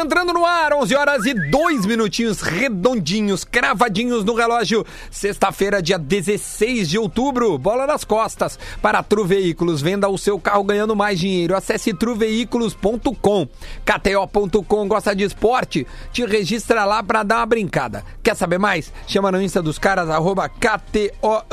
Entrando no ar, 11 horas e 2 minutinhos redondinhos, cravadinhos no relógio. Sexta-feira, dia 16 de outubro, bola nas costas. Para Tru Veículos, venda o seu carro ganhando mais dinheiro. Acesse truveículos.com. KTO.com, gosta de esporte? Te registra lá para dar uma brincada. Quer saber mais? Chama no Insta dos caras, arroba KTO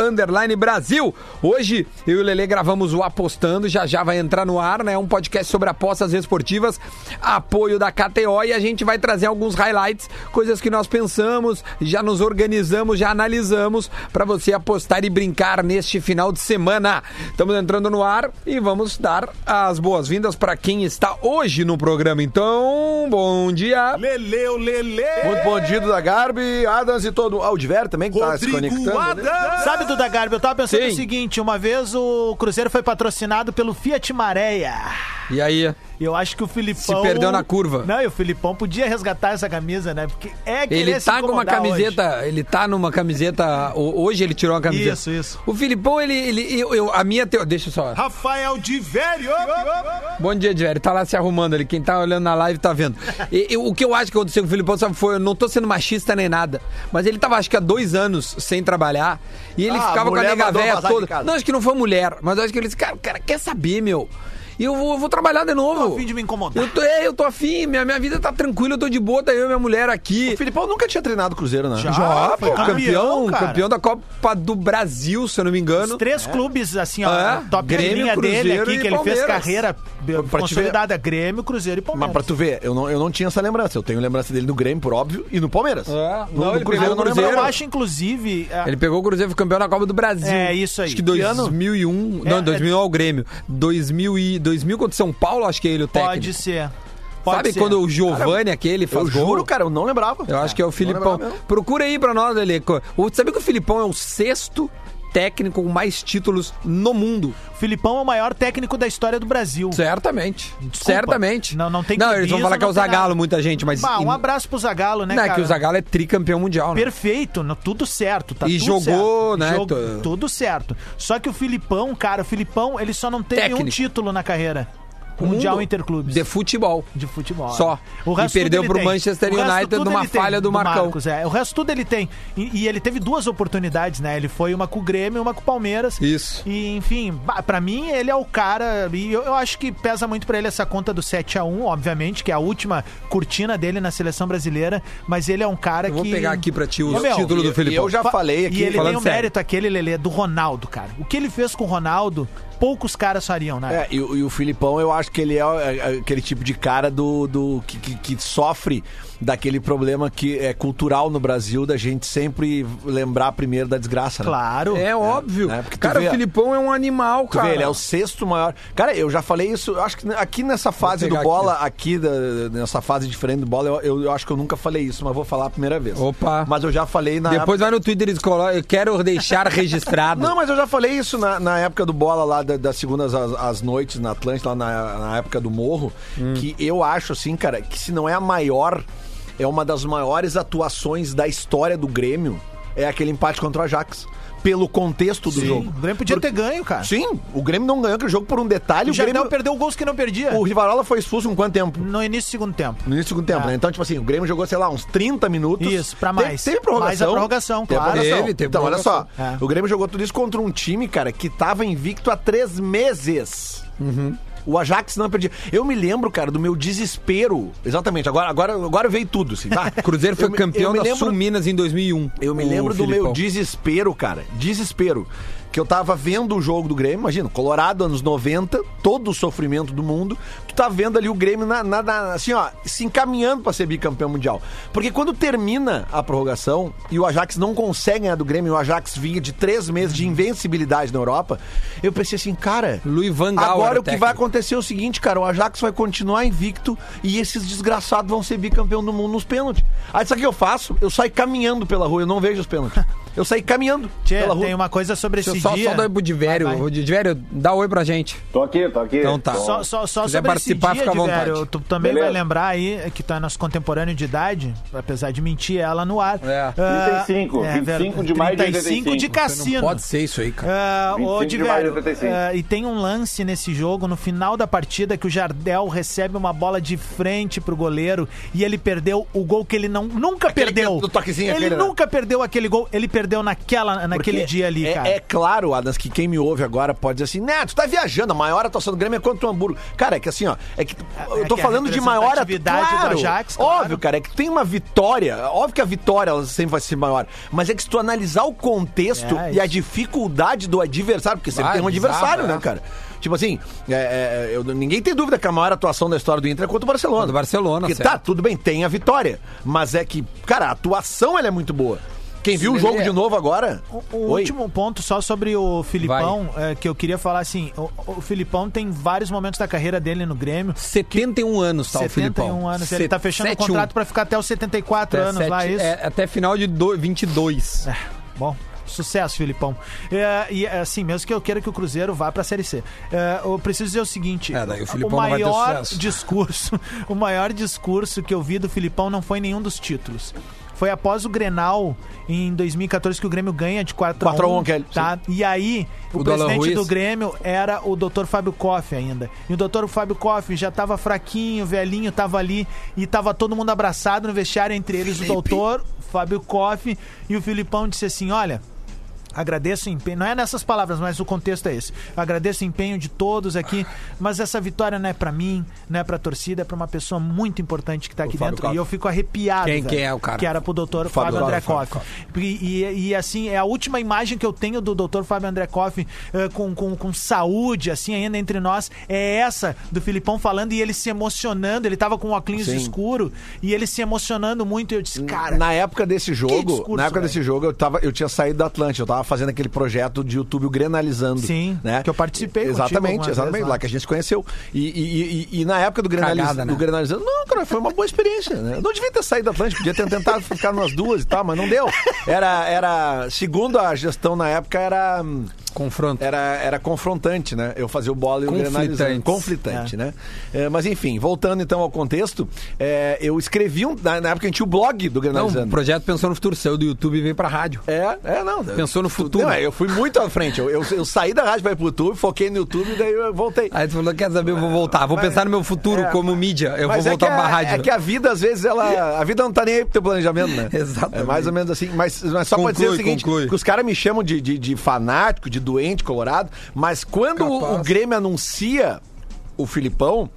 Brasil. Hoje, eu e o Lele gravamos o Apostando, já já vai entrar no ar, né? Um podcast sobre apostas esportivas apoio da KTO e a gente vai trazer alguns highlights, coisas que nós pensamos, já nos organizamos, já analisamos para você apostar e brincar neste final de semana. Estamos entrando no ar e vamos dar as boas-vindas para quem está hoje no programa. Então, bom dia. Leleu, Lele. Muito bom dia, Duda Garbi, Adams e todo. Ah, o Diver também que tá se conectando. né? Adams. Sabe, Duda Garbi, eu tava pensando Sim. o seguinte: uma vez o Cruzeiro foi patrocinado pelo Fiat Maréia. E aí? Eu acho que o Filipão. Se perdeu na curva. Não, e o Filipão podia resgatar essa camisa, né? Porque é que Ele tá com uma camiseta, ele tá numa camiseta, ho- hoje ele tirou uma camiseta. Isso, isso. O Filipão, ele, ele eu, eu- a minha, teo, deixa só. Rafael de Velho. Bom dia, Diário. Tá lá se arrumando ali. Quem tá olhando na live tá vendo. E- e o que eu acho que aconteceu com o Filipão, sabe, foi. Eu não tô sendo machista nem nada. Mas ele tava, acho que há dois anos sem trabalhar. E ele Ah, ficava com a nega de toda. Não, acho que não foi mulher. Mas eu acho que ele disse, cara, cara, quer saber, meu? E eu vou, eu vou trabalhar de novo. Tô a fim de me incomodar. Eu tô, é, eu tô afim. Minha, minha vida tá tranquila, eu tô de boa, tá eu e minha mulher aqui. O Filipão nunca tinha treinado Cruzeiro, né? Já. Já, pô, campeão, campeão, campeão da Copa do Brasil, se eu não me engano. Os três clubes, assim, ó, É, top Grêmio, linha dele Cruzeiro aqui, e que ele fez carreira Pra consolidada: Grêmio, Cruzeiro e Mas Palmeiras. pra tu ver, eu não, eu não tinha essa lembrança. Eu tenho lembrança dele no Grêmio, por óbvio, e no Palmeiras. É, no, não, no ele Cruzeiro eu o não Cruzeiro. Eu acho, inclusive. a- Ele pegou o Cruzeiro, foi campeão da Copa do Brasil. É, isso aí. Acho que Que ano? 2001. É, não, 2001 ao Grêmio. 2000, e, 2000 contra São Paulo, acho que é ele o técnico. Pode ser. Pode Sabe ser. quando o Giovani, aquele, faz Eu gol? juro, cara, eu não lembrava. Eu acho que é o Filipão. Procura aí pra nós, Leleco. Sabe que o Filipão é o sexto técnico com mais títulos no mundo? Filipão é o maior técnico da história do Brasil. Certamente. Desculpa. Certamente. Não- não tem Não, eles vão falar que é o Zagallo, muita gente, mas. Bah, um abraço pro Zagallo, né, Não, é cara? que o Zagallo é tricampeão mundial, né? Perfeito, no- tudo certo, tá E tudo jogou, certo. né, Jog- Tudo certo. Só que o Filipão, cara, o Filipão, ele só não teve Técnico. um título na carreira. Mundial Interclubes. De futebol. de futebol. Só. O E resto perdeu tudo ele pro tem. Manchester O United numa falha do Marcão. Marcos, é. O resto tudo ele tem. E, e ele teve duas oportunidades, né? Ele foi uma com o Grêmio e uma com o Palmeiras. Isso. E, enfim, bah, pra mim, ele é o cara. E eu, eu acho que pesa muito pra ele essa conta do 7x1, obviamente, que é a última cortina dele na seleção brasileira. Mas ele é um cara Eu vou que. pegar aqui pra ti Ô, meu, títulos do E Filipão. eu já Fa- falei aqui. E ele tem o mérito aquele, Lelê, do Ronaldo, cara. O que ele fez com o Ronaldo, poucos caras fariam, né? É, e, o- e o Filipão, eu acho que ele é, é, aquele tipo de cara do, do que, que- que sofre daquele problema que é cultural no Brasil, da gente sempre lembrar primeiro da desgraça, né? Claro. É óbvio. né? Cara, vê- o Filipão é um animal, cara. vê, ele é o sexto maior. Cara, eu já falei isso, eu acho que aqui nessa fase do bola, aqui, da- nessa fase diferente do bola, eu, eu- eu acho que eu nunca falei isso, mas vou falar a primeira vez. Opa. Mas eu já falei na Depois vai no Twitter e diz, colo- eu quero deixar registrado. Não, mas eu já falei isso na, na época do bola lá, da- das segundas às, às noites na Atlântida, lá na, na época do Morro, Hum. que eu acho, assim, cara, que se não é a maior, é uma das maiores atuações da história do Grêmio, é aquele empate contra o Ajax. Pelo contexto do Sim. jogo. O Grêmio podia Porque- ter ganho, cara. Sim, o Grêmio não ganhou aquele jogo por um detalhe. O O, Grêmio, perdeu gols que não perdia. o Rivarola foi expulso com quanto tempo? No início do segundo tempo. No início do segundo tempo, Ah. né? Então, tipo assim, o Grêmio jogou, sei lá, uns 30 minutos. Isso, pra Teve- mais. Teve, prorrogação. Mais a prorrogação, Teve claro. prorrogação. Teve, teve então, olha só. É. O Grêmio jogou tudo isso contra um time, cara, que tava invicto há três meses. Uhum. O Ajax não perdia. Eu me lembro, cara, do meu desespero. Exatamente, agora, agora, agora veio tudo, assim, tá? Cruzeiro foi Eu campeão eu da lembro- Sul Minas em 2001. eu me lembro do Filipão. meu desespero, cara. Desespero. Que eu tava vendo o jogo do Grêmio, imagina, Colorado, anos 90, todo o sofrimento do mundo. Tu tá vendo ali o Grêmio, na, na- na- assim, ó, se encaminhando pra ser bicampeão mundial. Porque quando termina a prorrogação e o Ajax não consegue ganhar do Grêmio, e o Ajax vinha de três meses de invencibilidade na Europa, eu pensei assim, cara. Luiz Van Gaal Agora o que vai acontecer é o seguinte, cara, o Ajax vai continuar invicto e esses desgraçados vão ser bicampeão do mundo nos pênaltis. Aí sabe o que eu faço? Eu saio caminhando pela rua, eu não vejo os pênaltis. Eu saí caminhando Tchê, pela rua. tem uma coisa sobre Deixa esse só, dia. só Divério. Vai, vai. O Divério, dá oi pra gente. Tô aqui, tô aqui. Então tá. Tô- Só, só, só quiser sobre participar, esse dia, fica à Diverio, vontade. tu também Beleza. vai lembrar aí que tu é nosso contemporâneo de idade, apesar de mentir ela no ar. É. Ah, 35, 25 de maio de 35 de 85. cassino. Pode ser isso aí, cara. Ah, ô, 25 de maio de Diverio, 85. ah, e tem um lance nesse jogo, no final da partida, que o Jardel recebe uma bola de frente pro goleiro e ele perdeu o gol que ele não, nunca Aquele perdeu. que- do toquezinho ele aquele, né? nunca perdeu aquele gol, ele perdeu naquela, naquele Porque dia ali, é, cara. É claro, Adams, que quem me ouve agora pode dizer assim, né, tu tá viajando, a maior atuação do Grêmio é contra o Hamburgo. Cara, é que assim, ó, é que eu tô que falando de maior do claro, Ajax, claro. Óbvio, cara, é que tem uma vitória, óbvio que a vitória ela sempre vai ser maior, mas é que se tu analisar o contexto É, e a dificuldade do adversário, porque sempre Ah, tem um bizarro, adversário, é. né, cara? Tipo assim, é, é, eu- ninguém tem dúvida que a maior atuação da história do Inter é contra o Barcelona. Contra o Barcelona, Porque certo. tá, tudo bem, tem a vitória, mas é que, cara, a atuação ela é muito boa. Quem viu o jogo ele é. de novo agora? O, o último ponto só sobre o Filipão, é, que eu queria falar assim, o, o Filipão tem vários momentos da carreira dele no Grêmio. 71 anos, tá, o 71 Filipão. anos. Ele tá fechando o 71. contrato pra ficar até os 74 Até anos lá, sete- isso? é, até final de do- 22. Bom, sucesso, Filipão. É, e é assim, mesmo que eu queira que o Cruzeiro vá pra Série C. É, eu preciso dizer o seguinte: É, daí o o Filipão ter maior discurso, o maior discurso que eu vi do Filipão não foi nenhum dos títulos. Foi após o Grenal em 2014 que o Grêmio ganha de 4 a 1, 4 a 1, Kelly, tá? E aí o, O presidente do. Grêmio era o Dr. Fábio Koff ainda. E o Dr. Fábio Koff já tava fraquinho, velhinho, tava ali e tava todo mundo abraçado no vestiário entre eles o doutor Fábio Koff e o Filipão disse assim: "Olha, Agradeço o empenho, não é nessas palavras, mas o contexto é esse. Agradeço o empenho de todos aqui, mas essa vitória não é pra mim, não é pra torcida, é pra uma pessoa muito importante que tá aqui Fábio dentro. E eu fico arrepiado. Quem- velho, quem é o cara? Que era pro doutor Fábio Fábio, André Koff. E, e- e, assim, é a última imagem que eu tenho do doutor Fábio André Koff eh, com, com, com saúde, assim, ainda entre nós, é essa do Filipão falando e ele se emocionando. Ele tava com um óculos escuro e ele se emocionando muito. E eu disse, cara. na época desse jogo, discurso, na época velho. desse jogo, eu, tava, eu tinha saído da Atlântica, eu tava fazendo aquele projeto de YouTube o Grenalizando. Sim, né? que eu participei Exatamente, exatamente, vezes lá. lá. que a gente se conheceu. E, e- e- e na época do, Grenaliz, Cagada, né? do Grenalizando, não, cara, foi uma boa experiência. Né? Eu não devia ter saído da Atlântica, podia ter tentado ficar nas duas e tal, mas não deu. Era, era segundo a gestão na época, era. Confronto. Era, era confrontante, né? Eu fazia o bola e o Conflitante. granalizando. Conflitante, né? É, mas enfim, voltando então ao contexto, é, eu escrevi um. Na, na época a gente tinha o blog do Não, Granalizando. o projeto pensou no futuro, saiu do YouTube e veio pra rádio. É, é, não. Pensou no futuro. Não, é, eu fui muito à frente. Eu, eu, eu saí da rádio para ir pro YouTube, foquei no YouTube e daí eu voltei. Aí tu falou, quer saber, eu vou voltar. Vou Mas- pensar no meu futuro é, como mídia. Eu vou é voltar pra a- rádio. É que a vida, às vezes, ela. A vida não tá nem aí pro teu planejamento, né? Exatamente. É mais ou menos assim. Mas, mas só pra Conclui, dizer o seguinte: conclui. que os caras me chamam de, de, de fanático, de doente, colorado, mas quando o, o Grêmio anuncia o Filipão,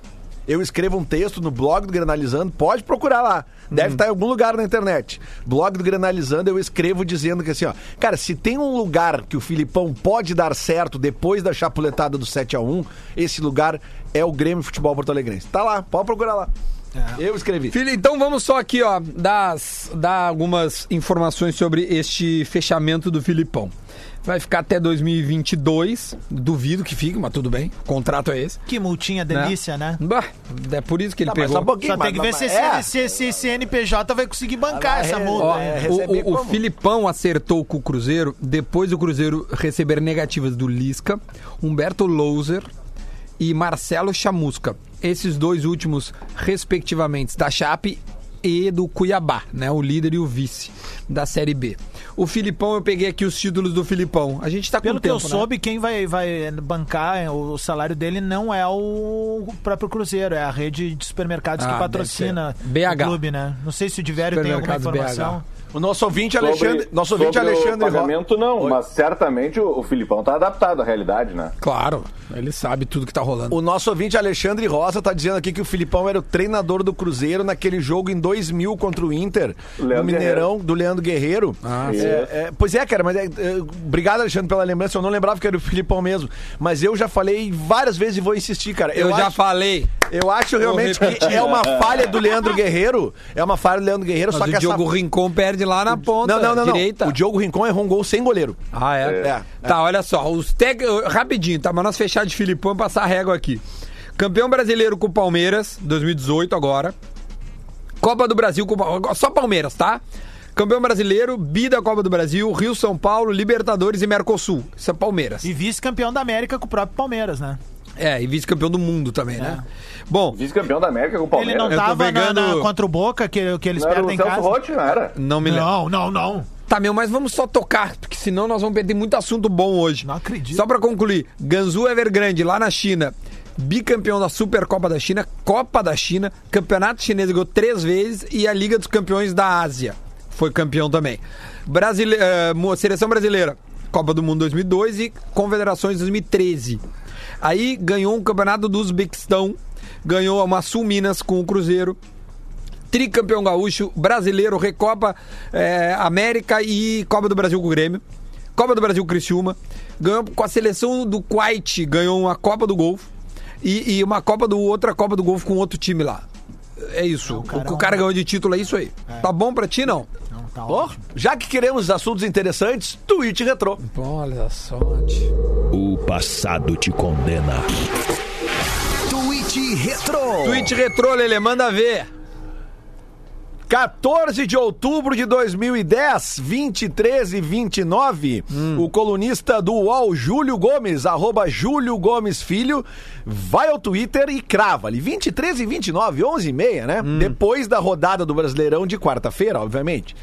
eu escrevo um texto no blog do Granalizando, pode procurar lá. Deve Uhum. estar em algum lugar na internet. Blog do Granalizando, eu escrevo dizendo que assim, ó, cara, se tem um lugar que o Filipão pode dar certo depois da chapuletada do 7 a 1 esse lugar é o Grêmio Futebol Porto Alegrense. Tá lá, pode procurar lá. É. Eu escrevi. Filho, então vamos só aqui, ó, das, dar algumas informações sobre este fechamento do Filipão. Vai ficar até 2022, duvido que fique, mas tudo bem, o contrato é esse. Que multinha delícia, né? Bah, é por isso que ele Tá, pegou. só um pouquinho, Só tem que ver se, é. esse, se, se esse NPJ vai conseguir bancar Ah, essa multa. Ó, né? é, o, o- o? Filipão acertou com o Cruzeiro depois do Cruzeiro receber negativas do Lisca, Humberto Louser e Marcelo Chamusca. Esses dois últimos, respectivamente, da Chape e do Cuiabá, né? O líder e o vice da Série B. O Filipão, eu peguei aqui os títulos do Filipão. A gente tá com Pelo que tempo, eu né? soube, quem vai, vai bancar é, o salário dele não é o próprio Cruzeiro, é a rede de supermercados Ah, que patrocina ser. BH. o clube, né? Não sei se o Divério tem alguma informação. BH. O nosso ouvinte Alexandre, nosso ouvinte sobre Alexandre o pagamento não, Oi. mas certamente o, o Filipão tá adaptado à realidade, né? Claro, ele sabe tudo que tá rolando. O nosso ouvinte Alexandre Rosa tá dizendo aqui que o Filipão era o treinador do Cruzeiro naquele jogo em 2000 contra o Inter, Leandro no Mineirão, do Leandro Guerreiro. Ah, É, sim. é, pois é, cara, mas é, é, obrigado, Alexandre, pela lembrança. Eu não lembrava que era o Filipão mesmo. Mas eu já falei várias vezes e vou insistir, cara. Eu, já acho, falei. Eu acho realmente que é uma falha do Leandro Guerreiro. É uma falha do Leandro Guerreiro, Mas só que o Diogo essa... Rincon perde lá na ponta Não, não, não, direita. O Diogo Rincon errou um gol sem goleiro. Ah, é? É. Tá, olha só. Os tec... Rapidinho, tá? Mas nós fechar de Filipão e passar a régua aqui. Campeão brasileiro com o Palmeiras, 2018 agora. Copa do Brasil com o Só Palmeiras, tá? Campeão brasileiro, bi da Copa do Brasil, Rio, São Paulo, Libertadores e Mercosul. Isso é Palmeiras. E vice-campeão da América com o próprio Palmeiras, né? É, e vice-campeão do mundo também, né? Bom, Vice-campeão da América com o Ele Palmeiras. não Eu tô tava na- pegando- na- contra o Boca, que, que eles Não perdem em casa. Rotti, não era? não me lembro. Não, não, não. Tá, meu, mas vamos só tocar, porque senão nós vamos perder muito assunto bom hoje. Não acredito. Só pra concluir, Ganzu Evergrande, lá na China, bicampeão da Supercopa da China, Copa da China, Campeonato Chinês ganhou três vezes e a Liga dos Campeões da Ásia foi campeão também. Brasile... mo- Seleção Brasileira, Copa do Mundo 2002 e Confederações 2013. Aí ganhou um campeonato do Uzbequistão, ganhou uma Sul Minas com o Cruzeiro, tricampeão gaúcho, brasileiro, Recopa eh, América e Copa do Brasil com o Grêmio. Copa do Brasil com o Criciúma. Ganhou com a seleção do Kuwait, ganhou uma Copa do Golfo. E, e uma Copa do outra Copa do Golfo com outro time lá. É isso. o, cara, que o cara ganhou de título é isso aí. Tá bom pra ti, não? Tá Ó, ótimo. já que queremos assuntos interessantes, tweet retrô. Olha só, tio. O passado te condena. Tweet Retro. Tweet retrô, Lele, manda ver. 14 de outubro de 2010, 23 e 29, o colunista do UOL, Júlio Gomes, arroba Júlio Gomes Filho, vai ao Twitter e crava ali, 23 e 29, 11 e meia, né? Depois da rodada do Brasileirão de quarta-feira, obviamente.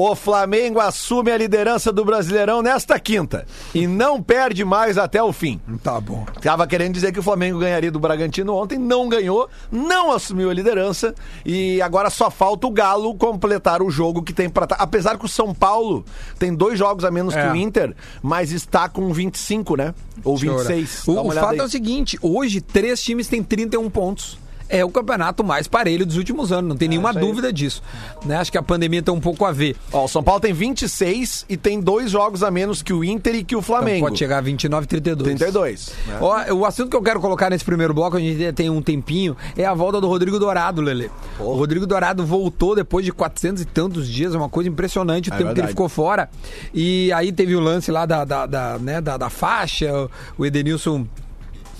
O Flamengo assume a liderança do Brasileirão nesta quinta e não perde mais até o fim. Tá bom. Tava querendo dizer que o Flamengo ganharia do Bragantino ontem, não ganhou, não assumiu a liderança e agora só falta o Galo completar o jogo que tem para apesar que o São Paulo tem dois jogos a menos É. que o Inter, mas está com 25, né? Ou 26. Dá O, o fato aí. é o seguinte: hoje, três times têm 31 pontos. É o campeonato mais parelho dos últimos anos, não tem nenhuma isso aí. dúvida disso. Né? Acho que a pandemia tem um pouco a ver. Ó, o São Paulo tem 26 e tem dois jogos a menos que o Inter e que o Então Flamengo. pode chegar a 29, 32. 32. né? Ó, o assunto que eu quero colocar nesse primeiro bloco, a gente tem um tempinho, é a volta do Rodrigo Dourado, Lele. O Rodrigo Dourado voltou depois de 400 e tantos dias, é uma coisa impressionante o É tempo que ele verdade. ficou fora. E aí teve o lance lá da, da, da, né, da, da faixa, o Edenilson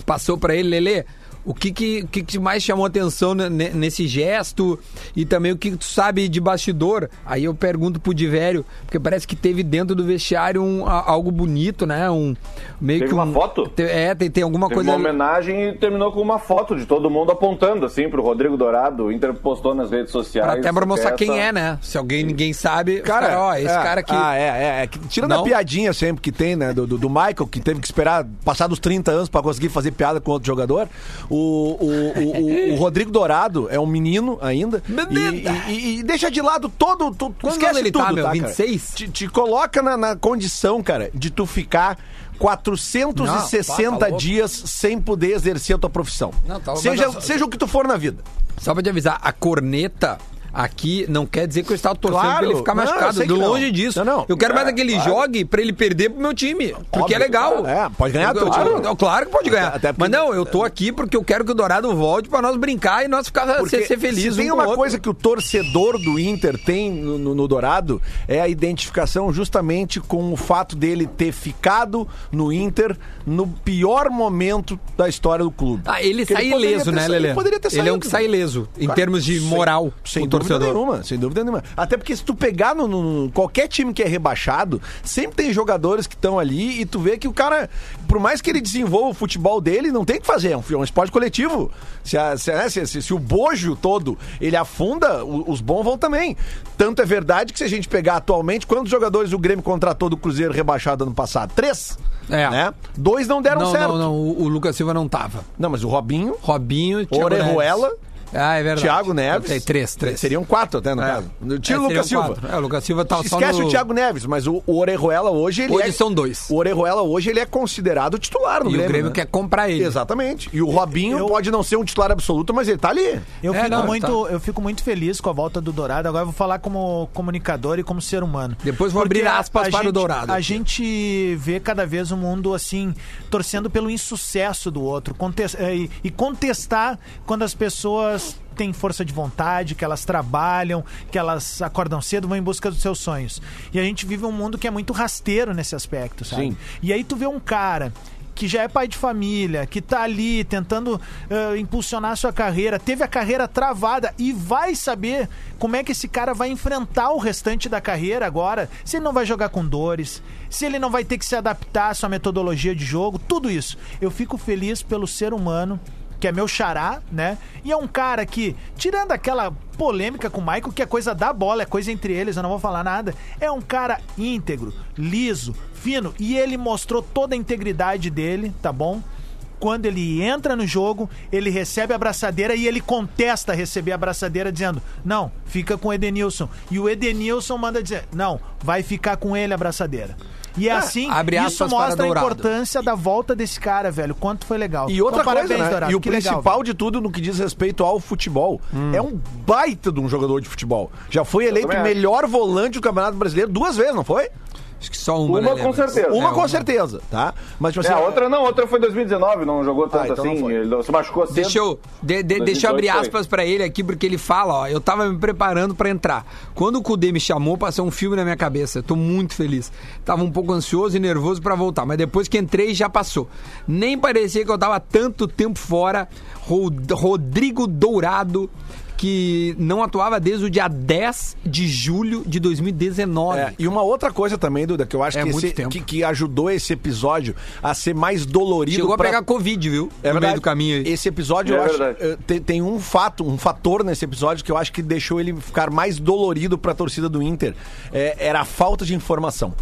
passou pra ele, Lele. O que que, o que que mais chamou atenção ne- ne- nesse gesto e também o que tu sabe de bastidor? Aí eu pergunto pro Divério, porque parece que teve dentro do vestiário um, a- algo bonito, né? Um meio Teve que uma um, foto? te- É, tem, tem alguma Teve coisa uma homenagem e terminou com uma foto de todo mundo apontando assim pro Rodrigo Dourado. O Inter postou nas redes sociais. Pra até pra mostrar essa- quem é, né? Se alguém ninguém sabe, Cara, cara, ó, esse é, cara aqui. Ah, é, é. é que tirando Não? a piadinha sempre que tem, né? Do, do, do Michael, que teve que esperar passar dos 30 anos pra conseguir fazer piada com outro jogador. O, o, o, o- o Rodrigo Dourado é um menino ainda. E, e- e deixa de lado todo. Tu, Quantos esquece ele tudo, tá, meu? cara? 26? Te, te coloca na, na condição, cara, de tu ficar. 460 Não, pá, tá dias sem poder exercer a tua profissão. Não, tá seja, seja o que tu for na vida. Só pra te avisar, a corneta aqui não quer dizer que eu estava torcendo Claro. pra ele ficar Não, eu machucado. não. longe disso. Não, não. Eu quero mais É, é, que ele claro. jogue pra ele perder pro meu time. Porque Óbvio, é legal. É, pode ganhar Eu- tudo. eu- Claro que pode ganhar. Até porque- Mas não, eu tô aqui porque eu quero que o Dourado volte pra nós brincar e nós ficar ser, ser felizes. se tem um uma outro. coisa que o torcedor do Inter tem no, no- no Dourado é a identificação justamente com o fato dele ter ficado no Inter no pior momento da história do clube. Ah, ele Porque sai poderia ileso, né, saído, Lelê? Ele poderia ter Ele é um saído. que sai ileso, em termos de sem- moral Sem pro dúvida torcedor. nenhuma, sem dúvida nenhuma. Até porque se tu pegar no, no- qualquer time que é rebaixado, sempre tem jogadores que estão ali e tu vê que o cara, por mais que ele desenvolva o futebol dele, não tem o que fazer, é um, é um esporte coletivo. Se, a- se, né, se- se- se o bojo todo ele afunda, o- os bons vão também. Tanto é verdade que se a gente pegar atualmente, quantos jogadores o Grêmio contratou do Cruzeiro rebaixado ano passado? Três. É. Né? Dois não deram Não, certo. não, não. O, o Lucas Silva não tava. Não, mas o Robinho, Robinho, Orejuela. Ah, é verdade. Thiago Neves. Tem três, três. Seriam quatro até, no É. caso. Tinha É, o Lucas seriam Silva. quatro. É, o Lucas Silva tá só Esquece no... o Thiago Neves, mas o, o Orejuela hoje ele Hoje é... são dois. O Orejuela hoje ele é considerado titular no E Grêmio. o Grêmio né? quer comprar ele. Exatamente. E o Robinho Eu- pode não ser um titular absoluto, mas ele tá ali. Eu, É, fico não, muito, eu fico muito feliz com a volta do Dourado. Agora eu vou falar como comunicador e como ser humano. Depois vou Porque abrir aspas para o gente- Dourado A aqui. gente vê cada vez o mundo assim, torcendo pelo insucesso do outro eh, e contestar quando as pessoas têm força de vontade, que elas trabalham, que elas acordam cedo, vão em busca dos seus sonhos. E a gente vive um mundo que é muito rasteiro nesse aspecto, sabe? Sim. E aí tu vê um cara que já é pai de família, que tá ali tentando eh, impulsionar a sua carreira, teve a carreira travada e vai saber como é que esse cara vai enfrentar o restante da carreira agora, se ele não vai jogar com dores, se ele não vai ter que se adaptar à sua metodologia de jogo, tudo isso. Eu fico feliz pelo ser humano que é meu xará, né? E é um cara que, tirando aquela polêmica com o Michael, que é coisa da bola, é coisa entre eles, eu não vou falar nada, é um cara íntegro, liso, fino, e ele mostrou toda a integridade dele, tá bom? Quando ele entra no jogo, ele recebe a abraçadeira e ele contesta receber a abraçadeira, dizendo: Não, fica com o Edenilson. E o Edenilson manda dizer: Não, vai ficar com ele a abraçadeira. E é assim, abre isso aspas para mostra a Dourado. importância da volta desse cara, velho. Quanto foi legal. E outra Então, coisa, parabéns, né? Dourado, E o que legal, principal de tudo no que diz respeito ao futebol é um baita de um jogador de futebol. Já foi eleito o também acho. melhor volante do Campeonato Brasileiro duas vezes, não foi? Acho que só uma, Uma né, com certeza. Uma É, com certeza, tá? Mas tipo É, assim, a outra não, a outra foi 2019, não jogou tanto então não assim, ele se machucou cedo. Deixa eu, de- de- deixa eu abrir 2018 aspas pra ele aqui, porque ele fala, ó, eu tava me preparando pra entrar. Quando o Kudê me chamou, passou um filme na minha cabeça. Eu tô muito feliz. Tava um pouco ansioso e nervoso pra voltar, mas depois que entrei, já passou. Nem parecia que eu tava tanto tempo fora. Rod- Rodrigo Dourado, que não atuava desde o dia 10 de julho de 2019. É, e uma outra coisa também, Duda, que eu acho É que, esse- que, que ajudou esse episódio a ser mais dolorido. Chegou a pra- pegar Covid, viu? É no verdade. meio do caminho aí. Esse episódio, É eu acho, verdade. eh, tem, tem um fato, um fator nesse episódio que eu acho que deixou ele ficar mais dolorido pra torcida do Inter. É, era a falta de informação.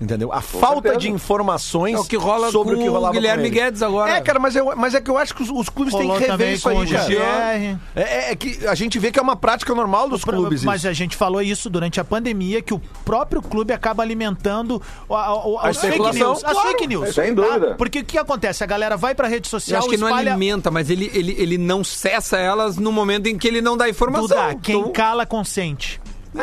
Entendeu? A falta certeza. de informações É o que rola sobre com o que rolava o Guilherme com. Guedes agora. É, cara, mas, eu, mas é que eu acho que os, os clubes têm Rolou que rever isso com aí, cara. É, é- é que a gente vê que é uma prática normal dos clubes. Mas isso. a gente falou isso durante a pandemia, que o próprio clube acaba alimentando a, a- a- A as fake news. As claro. fake news. Sem dúvida. Porque o que acontece? A galera vai pra rede Eu social, acho que não espalha... alimenta, mas ele, ele, ele não cessa elas no momento em que ele não dá informação. Duda, quem Então, cala consente.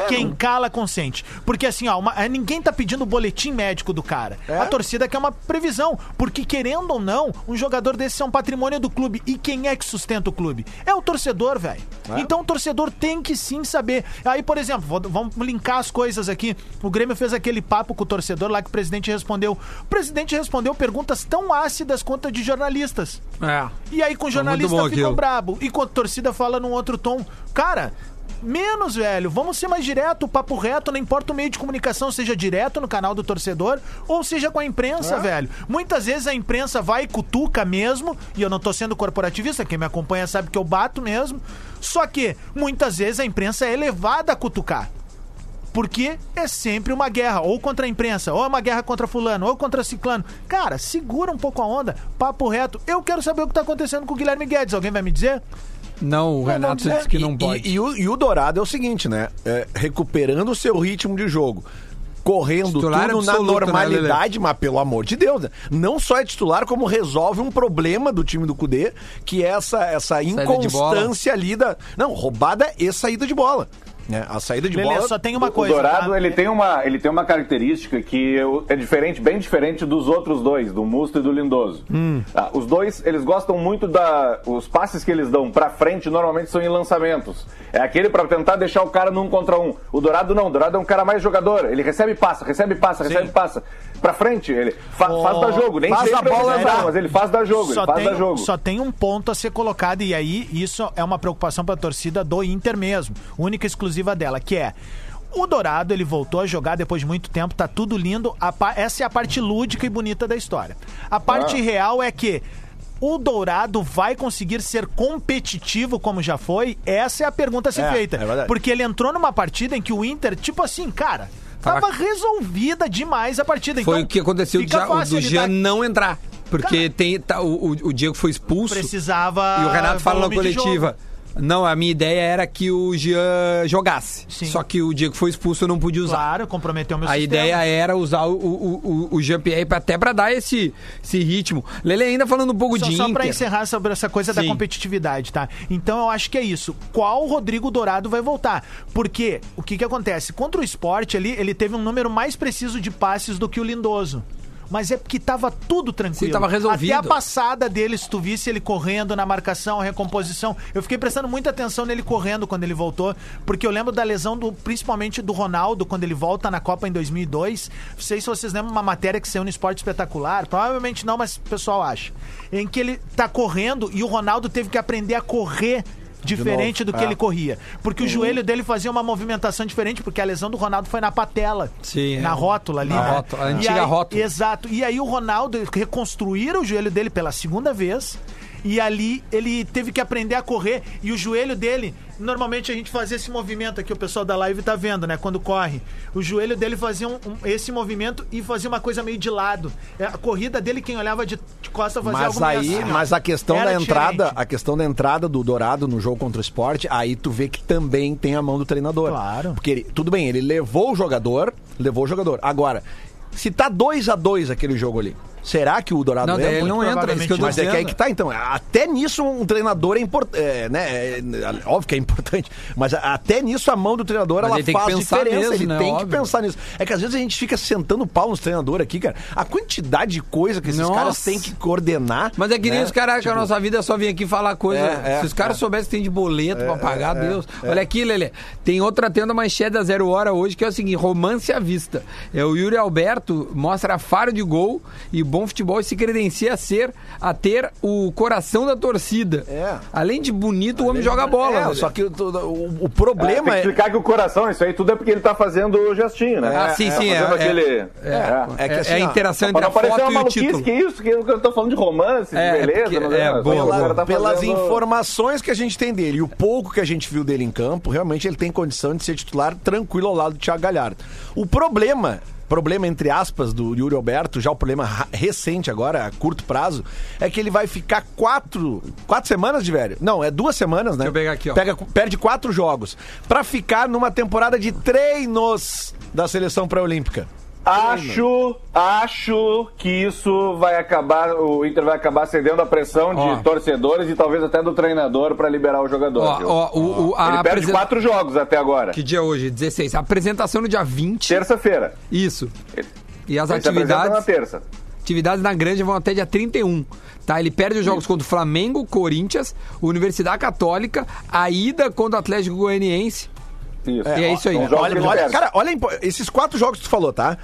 Quem cala consente. Porque assim, ó, uma- eh, ninguém tá pedindo o boletim médico do cara. A torcida quer uma previsão. Porque, querendo ou não, um jogador desse é um patrimônio do clube. E quem é que sustenta o clube? É o torcedor, velho. Então o torcedor tem que sim saber. Aí, por exemplo, vou- vamos linkar as coisas aqui. O Grêmio fez aquele papo com o torcedor lá que o presidente respondeu. O presidente respondeu perguntas tão ácidas quanto a de jornalistas. É. E aí com o muito jornalista aquilo. brabo. E com a torcida fala num outro tom. Cara, menos, velho. Vamos ser mais direto, papo reto, não importa o meio de comunicação, seja direto no canal do torcedor ou seja com a imprensa, É. velho. Muitas vezes a imprensa vai e cutuca mesmo, e eu não tô sendo corporativista, quem me acompanha sabe que eu bato mesmo. Só que muitas vezes a imprensa é levada a cutucar. Porque é sempre uma guerra, ou contra a imprensa, ou é uma guerra contra fulano, ou contra ciclano. Cara, segura um pouco a onda, papo reto. Eu quero saber o que tá acontecendo com o Guilherme Guedes. Alguém vai me dizer? Não, o Renato não, disse que E- não e- pode. E, o, e o Dourado é o seguinte, né? É, recuperando o seu ritmo de jogo. Correndo Titular tudo na absoluto, né, normalidade, mas pelo amor de Deus, né? não só é titular, como resolve um problema do time do Cudê, que é essa, essa inconstância ali da. Não, roubada e saída de bola. Né? A saída de Lelê, bola. só tem uma O coisa. Dourado, tá? ele tem, uma, ele tem uma característica que eu- é diferente, bem diferente dos outros dois, do Musto e do Lindoso. Hum. Ah, os dois, eles gostam muito da... Os passes que eles dão pra frente, normalmente são em lançamentos. É aquele pra tentar deixar o cara num contra um. O Dourado não, o Dourado é um cara mais jogador. Ele recebe passa, recebe passa, recebe e passa. Pra frente, ele fa- Oh, faz dar jogo. Nem faz a bola andar. mas ele faz dar jogo, só tem, dar jogo. só tem um ponto a ser colocado, e aí isso é uma preocupação pra torcida do Inter mesmo, única e exclusiva dela, que é. O Dourado, ele voltou a jogar depois de muito tempo, tá tudo lindo. essa é a parte lúdica e bonita da história. A parte Ah. real é que o Dourado vai conseguir ser competitivo como já foi? Essa é a pergunta a ser É, feita. é. Porque ele entrou numa partida em que o Inter, tipo assim, cara, Tava- tava resolvida demais a partida. Foi então, o que aconteceu Ja- fácil do Jean dar- não entrar. Porque tem, tá, o, o- Diego foi expulso. Precisava E o Renato fala na de coletiva. Não, a minha ideia era que o Jean jogasse. Sim. Só que o Diego foi expulso, eu não pude usar. Claro, comprometeu meu A sistema. ideia era usar o, o, o, o Jean-Pierre até pra dar esse, esse ritmo. Lele, ainda falando um pouco Só, de só pra Inter. encerrar sobre essa coisa da Sim. competitividade, tá? Então eu acho que é isso. Qual Rodrigo Dourado vai voltar? Porque o que que acontece? Contra o esporte ali, ele teve um número mais preciso de passes do que o Lindoso. Mas é porque tava tudo tranquilo. Sim, tava resolvido. Até a passada dele, se tu visse ele correndo na marcação, recomposição. Eu fiquei prestando muita atenção nele correndo quando ele voltou, porque eu lembro da lesão do, principalmente do Ronaldo, quando ele volta na Copa em 2002. Não sei se vocês lembram uma matéria que saiu no Esporte Espetacular, provavelmente não, mas o pessoal acha. Em que ele tá correndo e o Ronaldo teve que aprender a correr diferente do que é. ele corria. Porque o joelho dele fazia uma movimentação diferente, porque a lesão do Ronaldo foi na patela. Sim, Na é. rótula ali. Na né? rótula, a antiga aí- rótula. Exato. E aí o Ronaldo reconstruíram o joelho dele pela segunda vez. E ali ele teve que aprender a correr. E o joelho dele, normalmente a gente fazia esse movimento aqui, o pessoal da live tá vendo, né? Quando corre. O joelho dele fazia um- um- esse movimento e fazia uma coisa meio de lado. É, A corrida dele, quem olhava de, de costa fazia Mas aí, assim, mas a questão da entrada, diferente. a questão da entrada do Dourado no jogo contra o esporte, aí tu vê que também tem a mão do treinador. Claro. Porque ele- tudo bem, ele levou o jogador, levou o jogador. Agora, se tá 2 a 2 aquele jogo ali, será que o Dourado Não, entra? ele não entra, é isso que eu Mas é que que tá, então. Até nisso um treinador é importante. É, né? é, óbvio que é importante. Mas até nisso a mão do treinador Mas ela ele faz diferença. mesmo, ele né? tem que pensar nisso. É que às vezes a gente fica sentando pau nos treinadores aqui, cara. A quantidade de coisa que esses Nossa. caras têm que coordenar. Mas é que nem né? os caras que a nossa vida é só vir aqui falar coisa. É, é, Se os caras é. soubessem que tem de boleto pra pagar, Deus. Olha aqui, Lelê. Tem outra tenda manchete da Zero Hora hoje que é o seguinte: romance à vista. É o Yuri Alberto mostra faro de gol e bom futebol e se credencia a ser, a ter o coração da torcida. É. Além de bonito, o homem joga bola. É, só que o, o- o É, problema tem que é. explicar que o coração, isso aí tudo é porque ele tá fazendo o gestinho, né? Ah, sim, Tá sim, é, fazendo é, aquele... é, é que É- assim, é a interação entre não a foto uma e o título. que isso, que eu tô falando de romance, de É, beleza, porque- não é, Mas boa, cara boa. tá pelas fazendo- informações que a gente tem dele e o pouco que a gente viu dele em campo, realmente ele tem condição de ser titular tranquilo ao lado do Thiago Galhardo. O problema, problema entre aspas do Yuri Alberto, já o problema recente agora, a curto prazo, é que ele vai ficar quatro, quatro semanas de velho. Não, é duas semanas, né? Deixa eu pegar aqui, ó. Pega, perde quatro jogos pra ficar numa temporada de treinos da seleção pré-olímpica. Acho, acho que isso vai acabar, o Inter vai acabar cedendo a pressão de Ó. torcedores e talvez até do treinador pra liberar o jogador. Ó, ó, o- o- a Ele perde apresen- quatro jogos até agora. Que dia é hoje? 16. A apresentação no dia 20. Terça-feira. Isso. E as Ele apresenta na atividades. terça. Atividades na Grande vão até dia 31. Tá? Ele perde os jogos contra o Flamengo, Corinthians, Universidade Católica, a ida contra o Atlético Goianiense. Isso. E é isso aí. Olha, olha, cara, olha esses quatro jogos que tu falou, tá?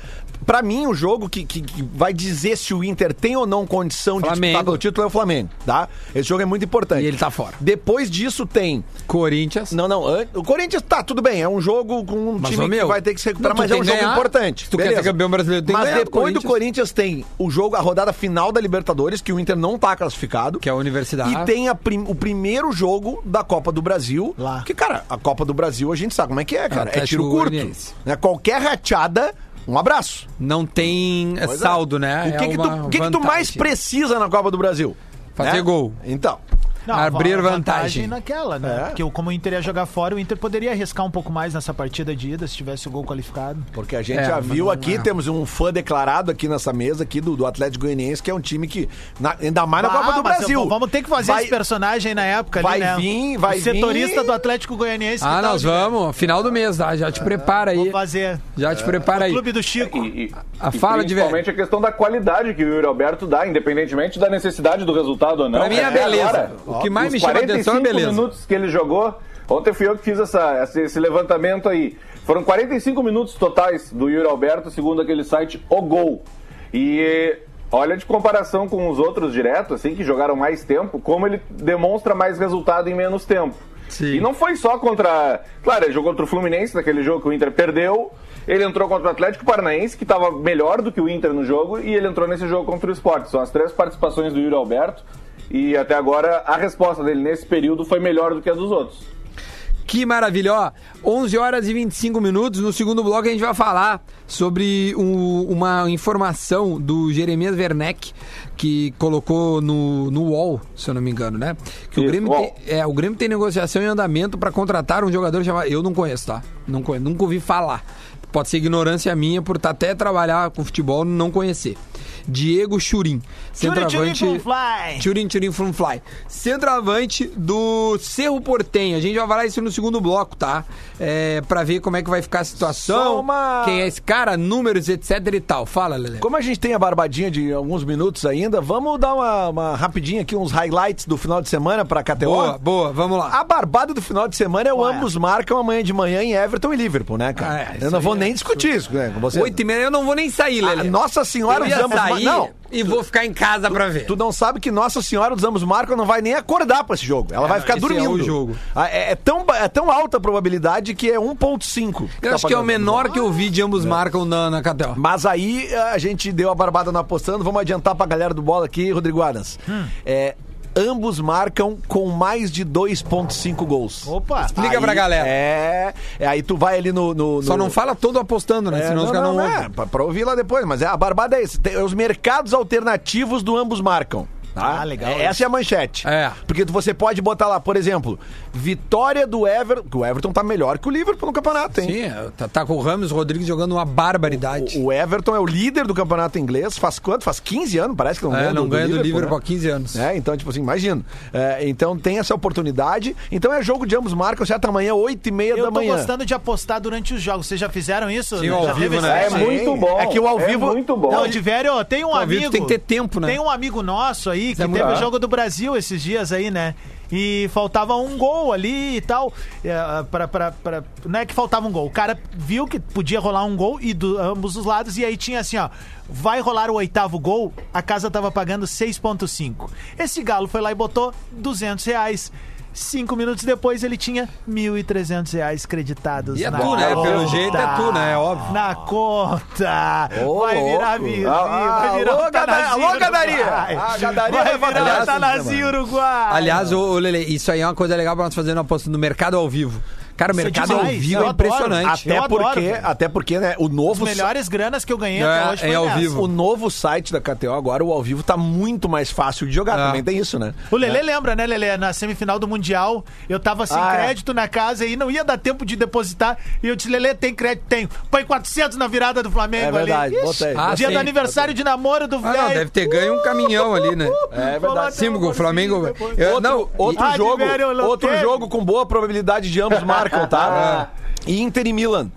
Pra mim, o jogo que, que- que vai dizer se o Inter tem ou não condição de Flamengo. disputar pelo título é o Flamengo, tá? Esse jogo é muito importante. E ele tá fora. Depois disso tem. Corinthians. Não, não. O Corinthians tá, tudo bem. É um jogo com um Mas, time meu, que vai ter que se recuperar, não, mas é um jogo ganhar. importante. Tu quer ser campeão brasileiro, tem Mas ganhar depois do Corinthians. Corinthians tem o jogo, a rodada final da Libertadores, que o Inter não tá classificado. Que é a Universidade. E tem prim- o primeiro jogo da Copa do Brasil. Lá. Que, cara, a Copa do Brasil a gente sabe como é que é, cara. É, Atlético tiro curto. Né? Qualquer rateada, um abraço. Não tem é, Pois é. saldo, né? O que, É que, tu, que que tu mais precisa na Copa do Brasil? Fazer gol. Então. Abrir a vantagem. naquela, né? É. Porque o- como o Inter ia jogar fora, o Inter poderia arriscar um pouco mais nessa partida de ida se tivesse o gol qualificado. Porque a gente É, já viu não aqui, é. temos um fã declarado aqui nessa mesa aqui do, do Atlético Goianiense, que é um time que, na- ainda mais na Ah, Copa do Brasil. eu- Vamos ter que fazer Vai- esse personagem na época vai ali, né? vir, vai o setorista vir. do Atlético Goianiense. Ah, tá nós ali. vamos. Final do mês, tá? Já te prepara aí. Vou fazer. Já te prepara aí. Clube do Chico. E, e- A e fala de principalmente a questão da qualidade que o Yuri Alberto dá, independentemente da necessidade do resultado ou não. Pra mim é beleza. O que mais os me chama atenção é 45 beleza. minutos que ele jogou, ontem fui eu que fiz essa, esse, levantamento aí. Foram 45 minutos totais do Yuri Alberto, segundo aquele site O Gol. E olha de comparação com os outros diretos, assim, que jogaram mais tempo, como ele demonstra mais resultado em menos tempo. Sim. E não foi só contra. Claro, ele jogou contra o Fluminense, naquele jogo que o Inter perdeu. Ele entrou contra o Atlético Paranaense, que estava melhor do que o Inter no jogo, e ele entrou nesse jogo contra o Sport. São as três participações do Yuri Alberto. E até agora a resposta dele nesse período foi melhor do que a dos outros. Que maravilha, ó. 11 horas e 25 minutos. No segundo bloco a gente vai falar sobre um- uma informação do Jeremias Werneck, que colocou no, no UOL, se eu não me engano, né? Que o Isso, Grêmio, UOL. tem, é, o Grêmio tem negociação em andamento para contratar um jogador chamado. Eu não conheço, tá? Não conheço, nunca ouvi falar. Pode ser ignorância minha por tá até trabalhar com futebol e não conhecer. Diego Churin. Centroavante. Churin, Churin, from fly. Centroavante do Cerro Portenho. A gente vai falar isso no segundo bloco, tá? É, pra ver como é que vai ficar a situação. Uma- Quem é esse cara, números, etc e tal. Fala, Lele. Como a gente tem a barbadinha de alguns minutos ainda, vamos dar uma, uma rapidinha aqui, uns highlights do final de semana pra KTO. Boa, boa, vamos lá. A barbada do final de semana é o é? ambos marcam amanhã de manhã em Everton e Liverpool, né, cara? Ah, é, eu não vou nem discutir isso, né? com Você. Oito e meia eu não vou nem sair, Ah, Lele. Nossa Senhora ia ambos marcam. Sair Não, e vou ficar em casa pra ver. Tu não sabe que Nossa Senhora dos Ambos Marcam não vai nem acordar pra esse jogo. Ela vai ficar esse é dormindo. o jogo. Ah, É, é tão, é tão alta a probabilidade que é 1.5. que Eu tá acho que é o menor que eu vi de ambos marcam na, na KTO. Mas aí a gente deu a barbada no apostando. Vamos adiantar pra galera do bola aqui, Rodrigo Adams. Hum. É, ambos marcam com mais de 2,5 gols. Opa. Explica pra galera. É, é, aí tu vai ali no. no- Só no- não fala todo apostando, né? É, Senão os caras não, ouvem. é, pra, pra ouvir lá depois, mas é, a barbada é isso. Tem os mercados alternativos do ambos marcam. Tá? Ah, legal É, Essa é a manchete. É. Porque você pode botar lá, por exemplo, vitória do Everton. que O Everton tá melhor que o Liverpool no campeonato, hein? Sim, é, tá, tá com o Ramos Rodrigues jogando uma barbaridade. O, o Everton é o líder do campeonato inglês. Faz quanto? Faz 15 anos, parece que não é, ganha não ganha do Liverpool né? há 15 anos. É, então, tipo assim, imagina. É, então tem essa oportunidade. Então é jogo de ambos marcam, certo? Amanhã, 8 e meia Eu da tô manhã. gostando de apostar durante os jogos. Vocês já fizeram isso? Sim, já ao teve vivo, esse né? É muito bom. É que o ao vivo- muito bom. Não, de velho, tem um amigo. tem que ter tempo, né? Tem um amigo nosso aí que é teve o jogo do Brasil esses dias aí, né? E faltava um gol ali e tal. É, pra, pra, pra- não é que faltava um gol. O cara viu que podia rolar um gol e do ambos os lados. E aí tinha assim, ó. Vai rolar o oitavo gol, a casa tava pagando 6,5. Esse galo foi lá e botou 200 reais. Cinco minutos depois ele tinha 1.300 reais creditados. E é na tu, né? conta. Pelo jeito é tu, né? É óbvio. Na conta. Ô, vai virar vizinho, Ah, vai virar alô, Gada- Tanazinho alô, Gadaria. Uruguai. Ah, Gadaria vai vai virar. Aliás, ô, Lele, isso aí é uma coisa legal pra nós fazer na aposta no mercado ao vivo. Cara, o é mercado ao vivo eu é impressionante. Até porque, até porque, né, o As novo melhores granas que eu ganhei É, até hoje é foi ao nessa. vivo. o novo site da KTO agora, o ao vivo, tá muito mais fácil de jogar. É. Também tem isso, né? O Lelê lembra, né, Lelê? Na semifinal do Mundial, eu tava sem Ah, é. crédito na casa e não ia dar tempo de depositar. E eu disse, Lelê, tem crédito? Tenho. Põe 400 na virada do Flamengo É verdade, ali. Ah, Dia sim. do aniversário de namoro do Ah, velho. não, deve ter ganho um caminhão ali, né? É Falou verdade. Sim, o Flamengo. Eu- Outro, não, outro Ah, jogo, outro jogo com boa probabilidade de ambos marcam, tá? Inter e Milan.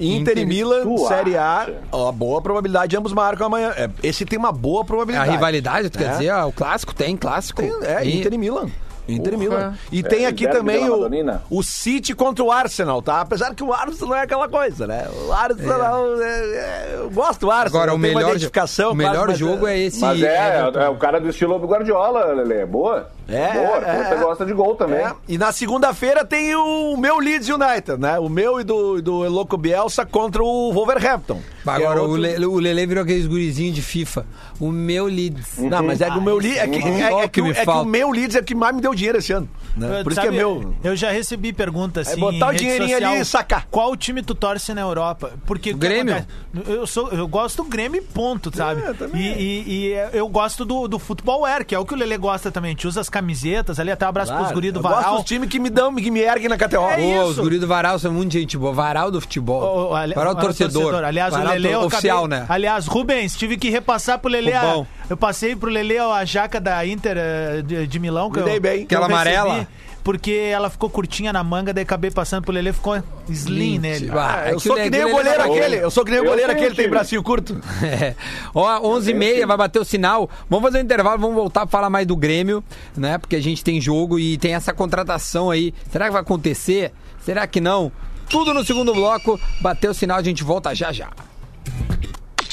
Inter, Inter e Milan, Tu Série A, ó, boa probabilidade de ambos marcam amanhã. É, esse tem uma boa a probabilidade. rivalidade, tu quer É. dizer? Ah, o clássico tem, clássico. Tem- é, E- Inter e Milan. Inter e. Milan. E tem aqui também o, o City contra o Arsenal, tá? Apesar que o Arsenal não é aquela coisa, né? O Arsenal, é, é, eu gosto do Arsenal. Agora, o melhor, identificação, o melhor claro, mas jogo é esse. Mas é, é o cara do estilo Guardiola, Lele. Boa. É, Boa. é, Você é. gosta de gol também. É, e na segunda-feira tem o meu Leeds United, né? O meu e do, do Eloco Bielsa contra o Wolverhampton. Agora, Que é o, outro- Le, o Lele virou aqueles gurizinhos de FIFA. O meu Leeds. Não, mas é que o meu Leeds. É que, Uhum. é, é que é que o meu Leeds é o que mais me deu dinheiro esse ano. Né? Eu- Por isso sabe, que é meu. Eu já recebi pergunta assim. É botar o dinheirinho social, ali e sacar. Qual time tu torce na Europa? Porque o Grêmio? Eu, sou, eu gosto do Grêmio, e ponto, sabe? É, também. e, e- e eu gosto do, do futebol wear, que é o que o Lele gosta também. A gente usa as camisetas ali, até um abraço pros Claro, guri do eu gosto Varal. dos times que me dão, que me erguem na KTO. É os guris do Varal são muito gente boa. Varal do futebol. O- ali- Varal o torcedor. Aliás, Varal o Lele oficial, acabei- né? Aliás, Rubens, tive que repassar pro Lele. a-. Eu passei pro Lele a jaca da Inter eh, de, de Milão. Que Me dei eu, bem. que eu Aquela recebi, amarela? Porque ela ficou curtinha na manga, daí acabei passando pro Lele, ficou slim nele. Ah, é eu que sou o que nem o goleiro aquele. Eu sou que nem o goleiro aquele, tem bracinho curto. É. Ó, 11h30 vai bater o sinal. Vamos fazer um intervalo, vamos voltar pra falar mais do Grêmio, né? Porque a gente tem jogo e tem essa contratação aí. Será que vai acontecer? Será que não? Tudo no segundo bloco. Bateu o sinal, a gente volta já já.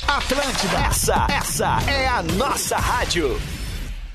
Atlântida. Essa, essa é a nossa rádio.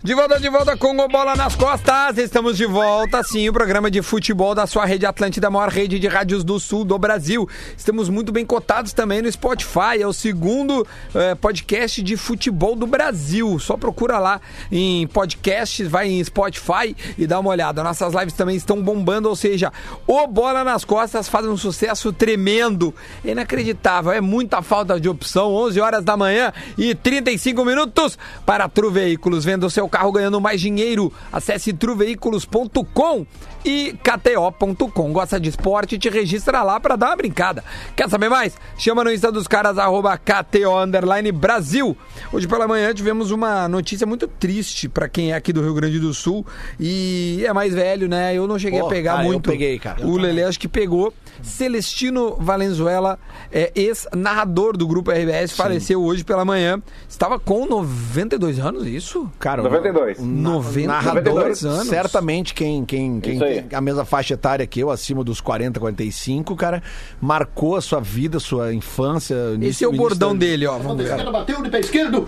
De volta, de volta com o Bola nas Costas. Estamos de volta, sim, o programa de futebol da sua rede Atlântida, a maior rede de rádios do sul do Brasil. Estamos muito bem cotados também no Spotify, é o segundo eh, podcast de futebol do Brasil. Só procura lá em podcasts, vai em Spotify e dá uma olhada. Nossas lives também estão bombando, ou seja, o Bola nas Costas faz um sucesso tremendo, inacreditável. É muita falta de opção. 11 horas da manhã e 35 minutos para Tru Veículos. Venda o seu seu carro ganhando mais dinheiro. Acesse truveículos.com e kto.com. Gosta de esporte? Te registra lá pra dar uma brincada. Quer saber mais? Chama no Insta dos caras, arroba KTO Underline Brasil. Hoje pela manhã tivemos uma notícia muito triste pra quem é aqui do Rio Grande do Sul e é mais velho, né? Eu não cheguei Pô, a pegar cara, eu muito. peguei, cara. O Lele acho que pegou. Celestino Valenzuela, é, ex-narrador do Grupo RBS, faleceu hoje pela manhã. Estava com 92 anos, isso? Cara, 92. Um na- 92 narrador, anos. certamente quem, quem, quem tem a mesma faixa etária que eu, acima dos 40, 45, cara, marcou a sua vida, sua infância. Esse início- é o bordão dele, ó. Vamos ver. bateu de pé esquerdo.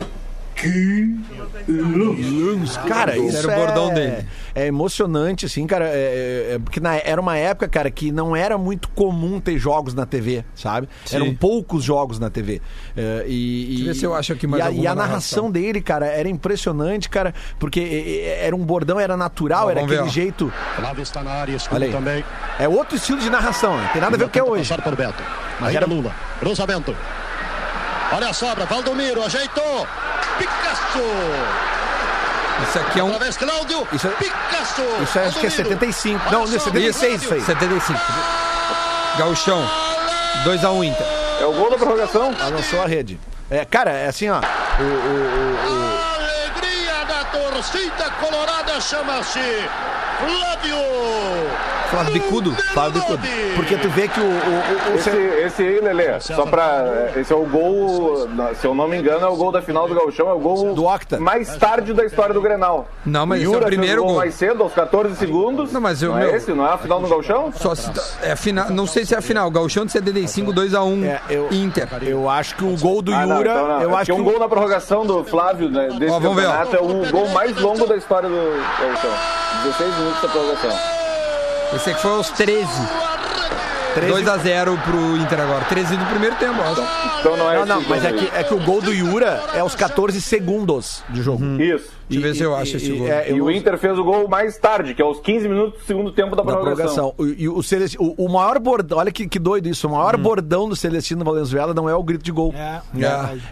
Cara, Esse isso era o é, bordão dele. É emocionante, assim, cara. é- é- é porque na- era uma época, cara, que não era muito comum ter jogos na TV, sabe? Sim. Eram poucos jogos na TV. É, e, Deixa eu e- ver se eu acho aqui mais e a, e a narração. narração dele, cara, era impressionante, cara, porque é, é, era um bordão, era natural, Ó, era ver, aquele ó. jeito. Flávio está na área, aí. também. É outro estilo de narração, né? Tem nada a ver com o que é hoje. Passar por Beto. Mas Ainda era- Lula. Cruzamento. Olha a sobra, Valdomiro, ajeitou. Picasso. Isso aqui é um. Outra vez, Cláudio. Isso é- Picasso. Isso é, acho que é Valdomiro. 75. Olha Não, só, 76 isso aí. 75. Gauchão. 2x1 Inter. É o gol da prorrogação? Avançou a rede. É, cara, é assim, ó. O, o- o- Alegria da torcida colorada chama-se Flávio. Flávio Bicudo. Flávio Bicudo. Porque tu vê que o. o- o- o- Esse, esse aí, Lelê, só pra. Esse é o gol, se eu não me engano, é o gol da final do Gauchão, é o gol Do Octa. mais tarde da história do Grenal. Não, mas esse é o Yura primeiro gol. mais cedo, aos 14 segundos. Não, mas eu- não meu- é esse? Não é a final do Gauchão? Só se, é a final, não sei se é a final. Gauchão de 75, 2x1 É, eu- Inter. eu acho que o gol do Ah, Yura. não, então não. Eu É acho que um o- gol na prorrogação do Flávio né, desse Ó, vamos ver, ó. campeonato é o gol mais longo da história do Gauchão. 16 minutos da prorrogação. Esse aqui foi aos 13. 2x0 pro Inter agora. 13 do primeiro tempo, ó. Então não é Não, não, mas é que, é que o gol do Yura é aos 14 segundos de jogo. Isso. Deixa eu ver se eu acho esse gol. é, E o Inter fez o gol mais tarde, que é aos 15 minutos do segundo tempo da da prorrogação. e o, o- o maior bordão, olha que, que doido isso, o maior bordão do Celestino Valenzuela não é o grito de gol. É,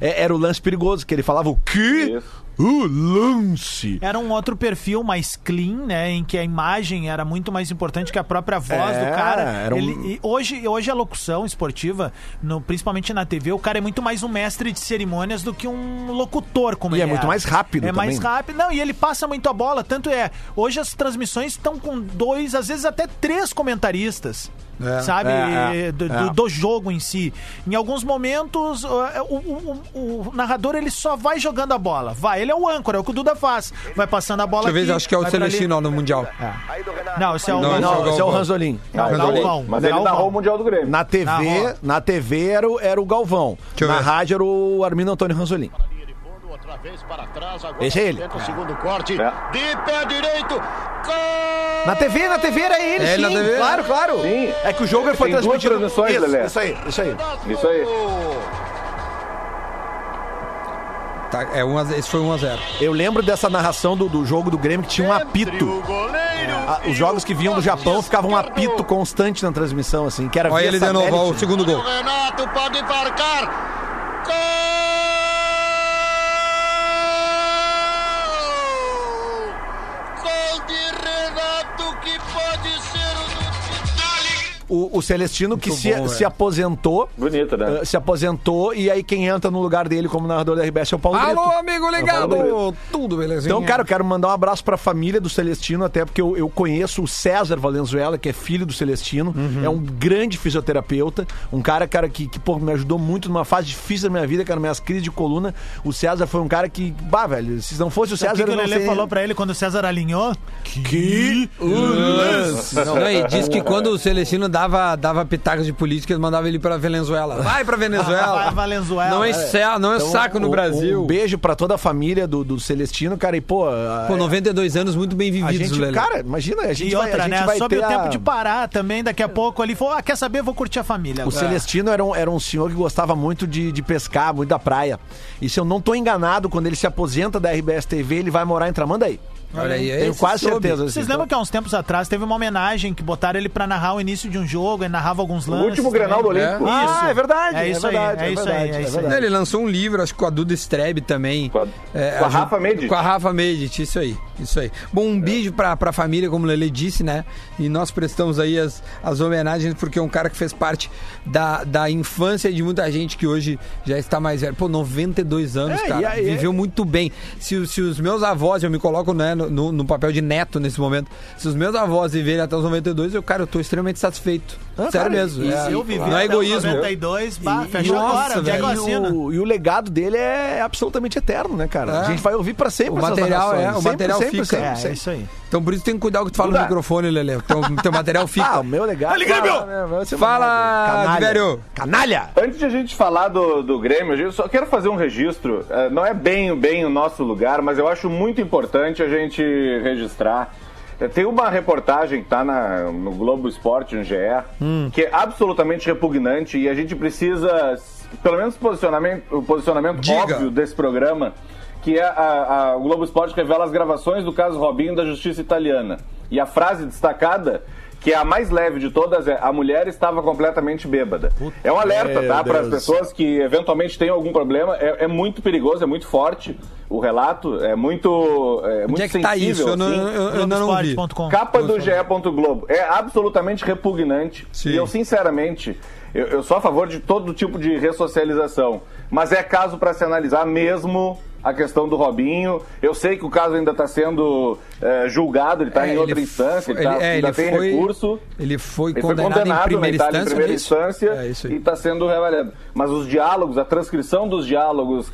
É, é- era o lance perigoso, que ele falava o quê? Isso. O lance. Era um outro perfil mais clean, né? Em que a imagem era muito mais importante que a própria voz É, do cara. um- Ele- e hoje, hoje a locução esportiva, no- principalmente na TV, o cara é muito mais um mestre de cerimônias do que um locutor, como E ele é muito era. mais rápido É mais também. rápido. Não, e ele passa muito a bola. Tanto é, hoje as transmissões estão com dois, às vezes até três comentaristas. É. Sabe? É, é, do, é. do- do jogo em si. Em alguns momentos, o, o- o- o narrador ele só vai jogando a bola. Vai, ele é o âncora, é o que o Duda faz. Vai passando a bola Deixa eu ver, aqui, acho que é o. Celestino no Mundial. Não, esse é o. Não, esse é o Não, esse é o Galvão. Ranzolin. Ah, Mas ele Galvão. narrou o Mundial do Grêmio. Na TV, Na na TV era, o- era o Galvão. Deixa Na rádio era o Armindo Antônio Ranzolin. Outra vez para trás, é ele. tenta o segundo corte. É. De pé direito. Gol! Na TV, na TV era ele, É, sim. na TV. Claro, claro. Sim. É que o jogo foi Tem duas transmitido. transmissões, isso, isso aí, isso aí. Isso aí. Tá, é 1 a 0, esse foi 1x0. Eu lembro dessa narração do, do jogo do Grêmio que tinha um apito. Ah, Os jogos que vinham do Japão ficavam um apito constante na transmissão, assim, que era Olha ele de novo, ó, o segundo gol. O Renato pode marcar. Gol! O, o Celestino que se, bom, se velho. aposentou. Bonito, né? eh, Se aposentou e aí quem entra no lugar dele como narrador da RBS é o Paulo Alô, Brito. amigo ligado! Tudo belezinha? Então, cara, eu quero mandar um abraço pra família do Celestino, até porque eu, eu conheço o César Valenzuela, que é filho do Celestino. Uhum. É um grande fisioterapeuta. Um cara, cara, que, que pô, me ajudou muito numa fase difícil da minha vida, cara, minhas crises de coluna. O César foi um cara que, bah, velho, se não fosse o César, o que, que o Lelê sei... falou pra ele quando o César alinhou? Que lance! Não, e diz que quando o Celestino dava, dava pitacos de política, ele mandava ele pra Venezuela. Vai pra Venezuela. Vai, Valenzuela. Não é céu, não é Então, saco no um- Brasil. Um beijo pra toda a família do, do Celestino, cara, e pô... Pô, 92 anos muito bem vividos, gente, Lelê. cara, imagina, a gente E vai, outra, a gente né? vai ter o tempo a- de parar também, daqui a pouco ali. Falou, ah, quer saber? Vou curtir a família. O agora. Celestino era um, era um senhor que gostava muito de, de pescar, muito da praia. E se eu não tô enganado, quando ele se aposenta da RBS TV, ele vai morar em Tramandaí. Olha aí, Tenho esse quase soube. certeza. Vocês assim. lembram que há uns tempos atrás teve uma homenagem que botaram ele pra narrar o início de um jogo, ele narrava alguns O lances. último Grenal do. Olímpico. Ah, Isso. é verdade. É isso aí, verdade, é isso aí, verdade, é isso aí. verdade. Ele lançou um livro, acho que com a Duda Strebe também. Com a- É, com a Rafa Medici. Com a Rafa Medici, isso aí, isso aí. Bom, um beijo pra, pra família, como o Lele disse, né? E nós prestamos aí as, as homenagens, porque é um cara que fez parte da, da infância de muita gente que hoje já está mais velho. Pô, 92 anos, É, e cara. aí- Viveu muito bem. Se, se os meus avós, eu me coloco né, no, no- no papel de neto nesse momento, se os meus avós viverem até os 92, eu, cara, eu tô extremamente satisfeito. Ah, Sério cara, mesmo. e é, Se eu viver não é até os egoísmo. 92, bah, E- fechou nossa, agora, E o, e o legado dele é absolutamente eterno, né, cara? É. A gente vai ouvir pra sempre O essas material é- o Sempre, material sempre, fica. sempre, É, é isso aí. Então por isso tem que cuidar o que tu fala no microfone, Lele. Teu, teu material fica. Ah, o meu. Fala, Grêmio! Ah, vai ser Fala, mandado. Canalha. Diverio. Canalha! Antes de a gente falar do, do Grêmio, eu só quero fazer um registro. Eh, Não é bem, bem o nosso lugar, mas eu acho muito importante a gente registrar. Eh, Tem uma reportagem que tá na- no Globo Esporte, no GE, que é absolutamente repugnante e a gente precisa, pelo menos posicionamento, o posicionamento Diga. óbvio desse programa, que é a, a- o Globo Esporte revela as gravações do caso Robinho da Justiça Italiana. E a frase destacada que é a mais leve de todas é a mulher estava completamente bêbada. é um alerta, tá? Para as pessoas que eventualmente tenham algum problema. É, é muito perigoso, é muito forte o relato, é muito, é muito Onde é que tá sensível, isso? Eu não, assim. eu, eu não vi. Capa do GE. Globo. É absolutamente repugnante. Sim. E eu, sinceramente, eu, eu sou a favor de todo tipo de ressocialização. Mas é caso para se analisar mesmo a questão do Robinho. Eu sei que o caso ainda está sendo eh, julgado, ele está É, em outra instância, ele, tá, ele- é, ainda ele tem foi- recurso. Ele foi Ele foi condenado, condenado em primeira na Itália instância. em primeira é instância É aí. e está sendo reavaliado. Mas os diálogos, a transcrição dos diálogos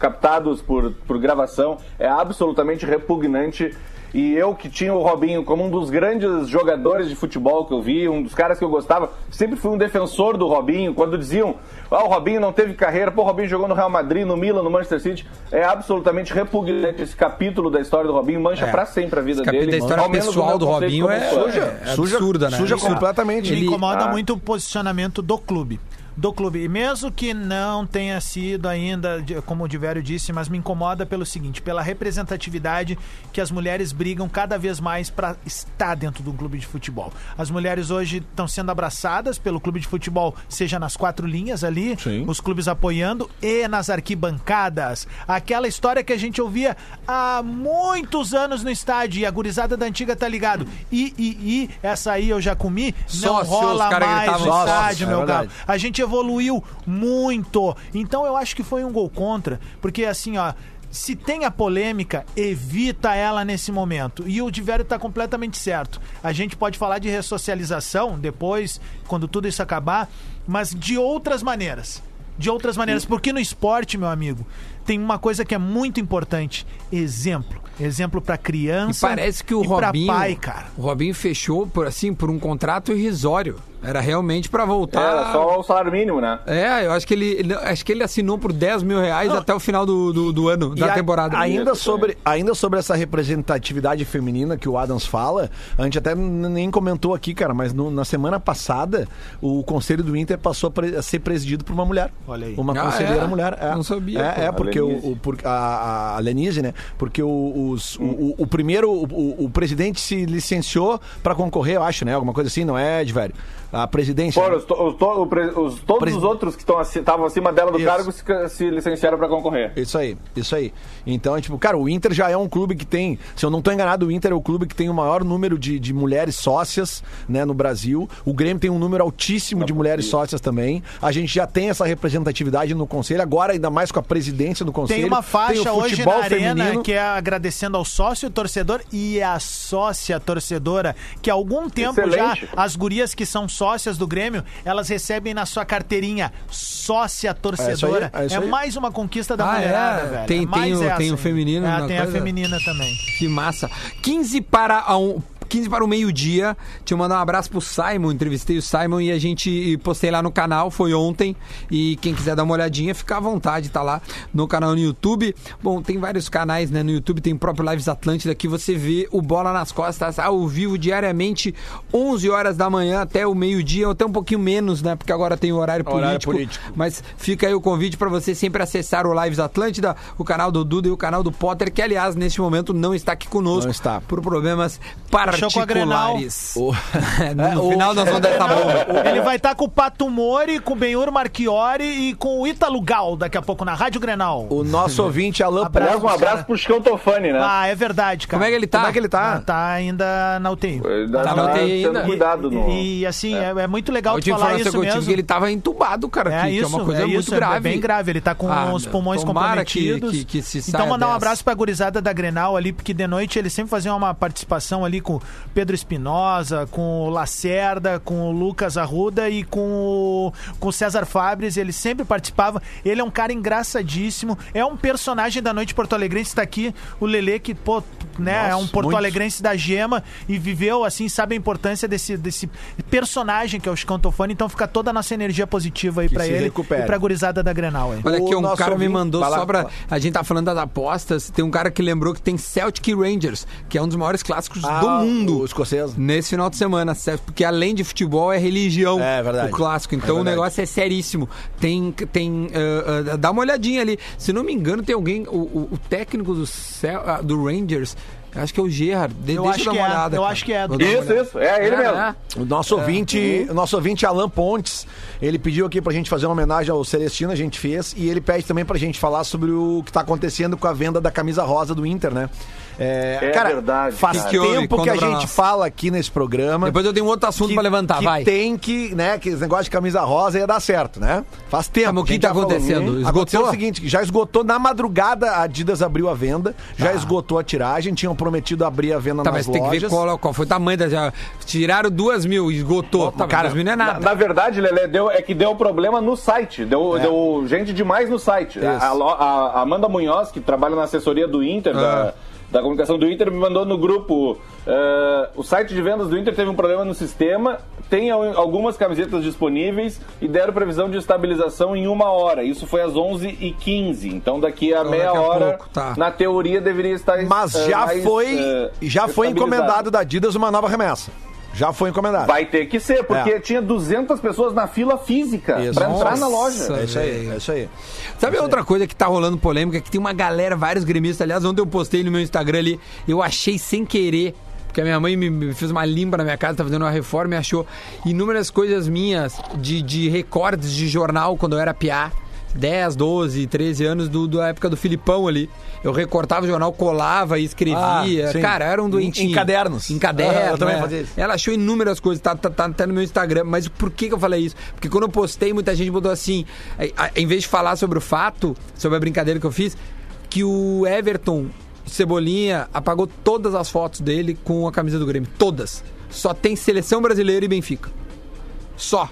captados por, por gravação é absolutamente repugnante. E eu que tinha o Robinho como um dos grandes jogadores de futebol que eu vi, um dos caras que eu gostava, sempre fui um defensor do Robinho. Quando diziam, ah, o Robinho não teve carreira, pô, o Robinho jogou no Real Madrid, no Milan, no Manchester City. É absolutamente repugnante esse capítulo da história do Robinho, mancha É. pra sempre a vida Esse dele. da história pessoal do Robinho é, é, é Suja- absurda, né? suja Isso. completamente. Me Ele- incomoda Ah. muito o posicionamento do clube. Do clube. E mesmo que não tenha sido ainda, como o Divério disse, mas me incomoda pelo seguinte: pela representatividade que as mulheres brigam cada vez mais para estar dentro do clube de futebol. As mulheres hoje estão sendo abraçadas pelo clube de futebol, seja nas quatro linhas ali, Sim. os clubes apoiando, e nas arquibancadas. Aquela história que a gente ouvia há muitos anos no estádio, e a gurizada da antiga tá ligado. E, e, e, essa aí eu já comi, não rola mais no estádio, é meu verdade. galo. A gente evoluiu muito. Então eu acho que foi um gol contra, porque assim, ó. Se tem a polêmica, evita ela nesse momento. E o Divério tá completamente certo. A gente pode falar de ressocialização depois, quando tudo isso acabar, mas de outras maneiras. De outras maneiras. Porque no esporte, meu amigo, tem uma coisa que é muito importante: exemplo. Exemplo pra E criança. parece que o e pra Robinho, pai, cara. o Robinho fechou por assim por um contrato irrisório. Era realmente pra voltar. Era só o salário mínimo, né? É, eu acho que ele, ele- acho que ele assinou por 10 mil reais até o final do, do, do ano, E da a- temporada. Ainda Isso, sobre, ainda sobre essa representatividade feminina que o Adams fala, a gente até nem comentou aqui, cara, mas no- na semana passada o Conselho do Inter passou a, pre- a ser presidido por uma mulher. Olha aí. Uma Ah, conselheira é? mulher. É. Não sabia, É, é A porque o, Lenise. o- por- a, a Lenise, né? Porque o, os- o, o- o primeiro, o, o- o presidente se licenciou para concorrer, eu acho, né? Alguma coisa assim, não é, Edvério? A presidência. Foram né? os, to- os os- todos Presi- os outros que estavam acima dela do Isso. cargo se, se licenciaram para concorrer. Isso aí, isso aí. Então, é tipo, cara, o Inter já é um clube que tem, se eu não tô enganado, o Inter é o clube que tem o maior número de, de mulheres sócias, né, no Brasil. O Grêmio tem um número altíssimo de mulheres sócias também. A gente já tem essa representatividade no conselho, agora ainda mais com a presidência do conselho. Tem uma faixa o hoje na arena feminino. que é agradecendo ao sócio torcedor e à sócia torcedora, que há algum tempo Excelente. já as gurias que são sócias do Grêmio, elas recebem na sua carteirinha sócia torcedora. É aí, é aí. mais uma conquista da Ah, mulherada, é? velho. Tem- É tem o- tem o feminino É, tem a coisa? feminina também. Que massa. 15 para a um. 15 para o meio-dia. Deixa eu mandar um abraço pro Simon. Entrevistei o Simon e a gente postei lá no canal. Foi ontem. E quem quiser dar uma olhadinha, fica à vontade. Tá lá no canal no YouTube. Bom, tem vários canais, né? No YouTube tem o próprio Lives Atlântida que você vê o Bola nas Costas ao vivo diariamente, 11 horas da manhã até o meio-dia, ou até um pouquinho menos, né? Porque agora tem o horário político. Horário político. Mas fica aí o convite para você sempre acessar o Lives Atlântida, o canal do Duda e o canal do Potter, que aliás, neste momento não está aqui conosco Não está. por problemas Fechou com a Grenal. O- no É, o- final nós vamos dar essa bomba. Ele vai estar com o Pato Mori, com o Benhur Marchiori e com o Ítalo Gal daqui a pouco na Rádio Grenal. O nosso ouvinte, Alan Abraço. Aliás, um abraço pro Chicão Tofani, né? Ah, é verdade, cara. Como é que ele tá? Como é que ele tá? Ah, tá ainda na UTI. Ainda Tá tá na UTI sendo ainda. cuidado no... E, e, assim, é, é muito A legal tu falar isso que mesmo. que ele tava entubado, cara, É que, que isso, é uma coisa é muito isso, grave. é bem grave. Ele tá com Ah, os pulmões tomara que- comprometidos. que- que se então mandar um dessa. abraço pra gurizada da Grenal ali, porque de noite eles sempre faziam uma participação ali com Pedro Espinosa, com o Lacerda, com o Lucas Arruda e com o, com o César Fabres. Ele sempre participava. Ele é um cara engraçadíssimo. É um personagem da noite porto-alegrense. Tá aqui o Lelê, que, pô, né, é um porto-alegrense da gema e viveu, assim, sabe a importância desse, desse personagem que é o Chicão Tofani. Então fica toda a nossa energia positiva aí se ele recupere. e pra gurizada da Grenal aí. Olha aqui, O um cara me ouvinte- mandou Vai lá, só pra. A gente tá falando das apostas. Tem um cara que lembrou que tem Celtic Rangers, que é um dos maiores clássicos do Ah, mundo. O escocês. Nesse final de semana, certo? porque além de futebol é religião. É verdade. O clássico. É Então o verdade. negócio é seríssimo. Tem. tem ah, ah, dá uma olhadinha ali. Se não me engano, tem alguém. O, o- o técnico do, ah, do Rangers. Acho que é o Gerard. De, Eu deixa acho eu dar que uma é, olhada. eu cara. acho que é. Isso, isso. É ele É, mesmo. é. O nosso ouvinte, o nosso ouvinte Alan Pontes, ele pediu aqui pra gente fazer uma homenagem ao Celestino, a gente fez, e ele pede também pra gente falar sobre o que tá acontecendo com a venda da camisa rosa do Inter, né? É, É cara, verdade, faz cara. Que tempo que Conta a gente nós. fala aqui nesse programa. Depois eu tenho um outro assunto que, pra levantar, que vai. tem que, né, que esse negócio de camisa rosa ia dar certo, né? Faz tempo. Ah, mas o que tá falou. acontecendo? Esgotou? Aconteceu o seguinte, que já esgotou na madrugada, a Adidas abriu a venda, já esgotou a tiragem, tinham prometido abrir a venda Tá, nas mas tem que ver lojas. qual, qual foi o tamanho da. Já, tiraram duas mil, esgotou. Tá, cara, duas mil não é Na, nada. na verdade, Lelê, deu, é que deu problema no site. Deu, deu gente demais no site. A, a a Amanda Munhoz, que trabalha na assessoria do Inter, da, da comunicação do Inter, me mandou no grupo. eh, o site de vendas do Inter teve um problema no sistema. Tem al- algumas camisetas disponíveis e deram previsão de estabilização em uma hora. Isso foi às 11h15. Então, daqui a Então, meia daqui a hora, pouco, tá. na teoria, deveria estar. Mas eh, já mais, foi, eh, já foi encomendado da Adidas uma nova remessa. Já foi encomendado. Vai ter que ser, porque É. tinha 200 pessoas na fila física pra entrar na loja. É isso aí, é isso aí. Sabe outra coisa que tá rolando polêmica? Que tem uma galera, vários gremistas. Aliás, ontem eu postei no meu Instagram ali, eu achei sem querer. Porque a minha mãe me, me fez uma limpa na minha casa, tá fazendo uma reforma e achou inúmeras coisas minhas de, de recordes de jornal quando eu era piá. 10, 12, 13 anos do, da época do Filipão ali. Eu recortava o jornal, colava e escrevia. Ah. Cara, era um doentinho. em cadernos. Em cadernos. Ah, eu também é. fazia isso. Ela achou inúmeras coisas, tá, tá, tá até no meu Instagram. Mas por que, que eu falei isso? Porque quando eu postei, muita gente botou assim, em vez de falar sobre o fato, sobre a brincadeira que eu fiz, que o Everton Cebolinha apagou todas as fotos dele com a camisa do Grêmio. Todas. Só tem seleção brasileira e Benfica. Só.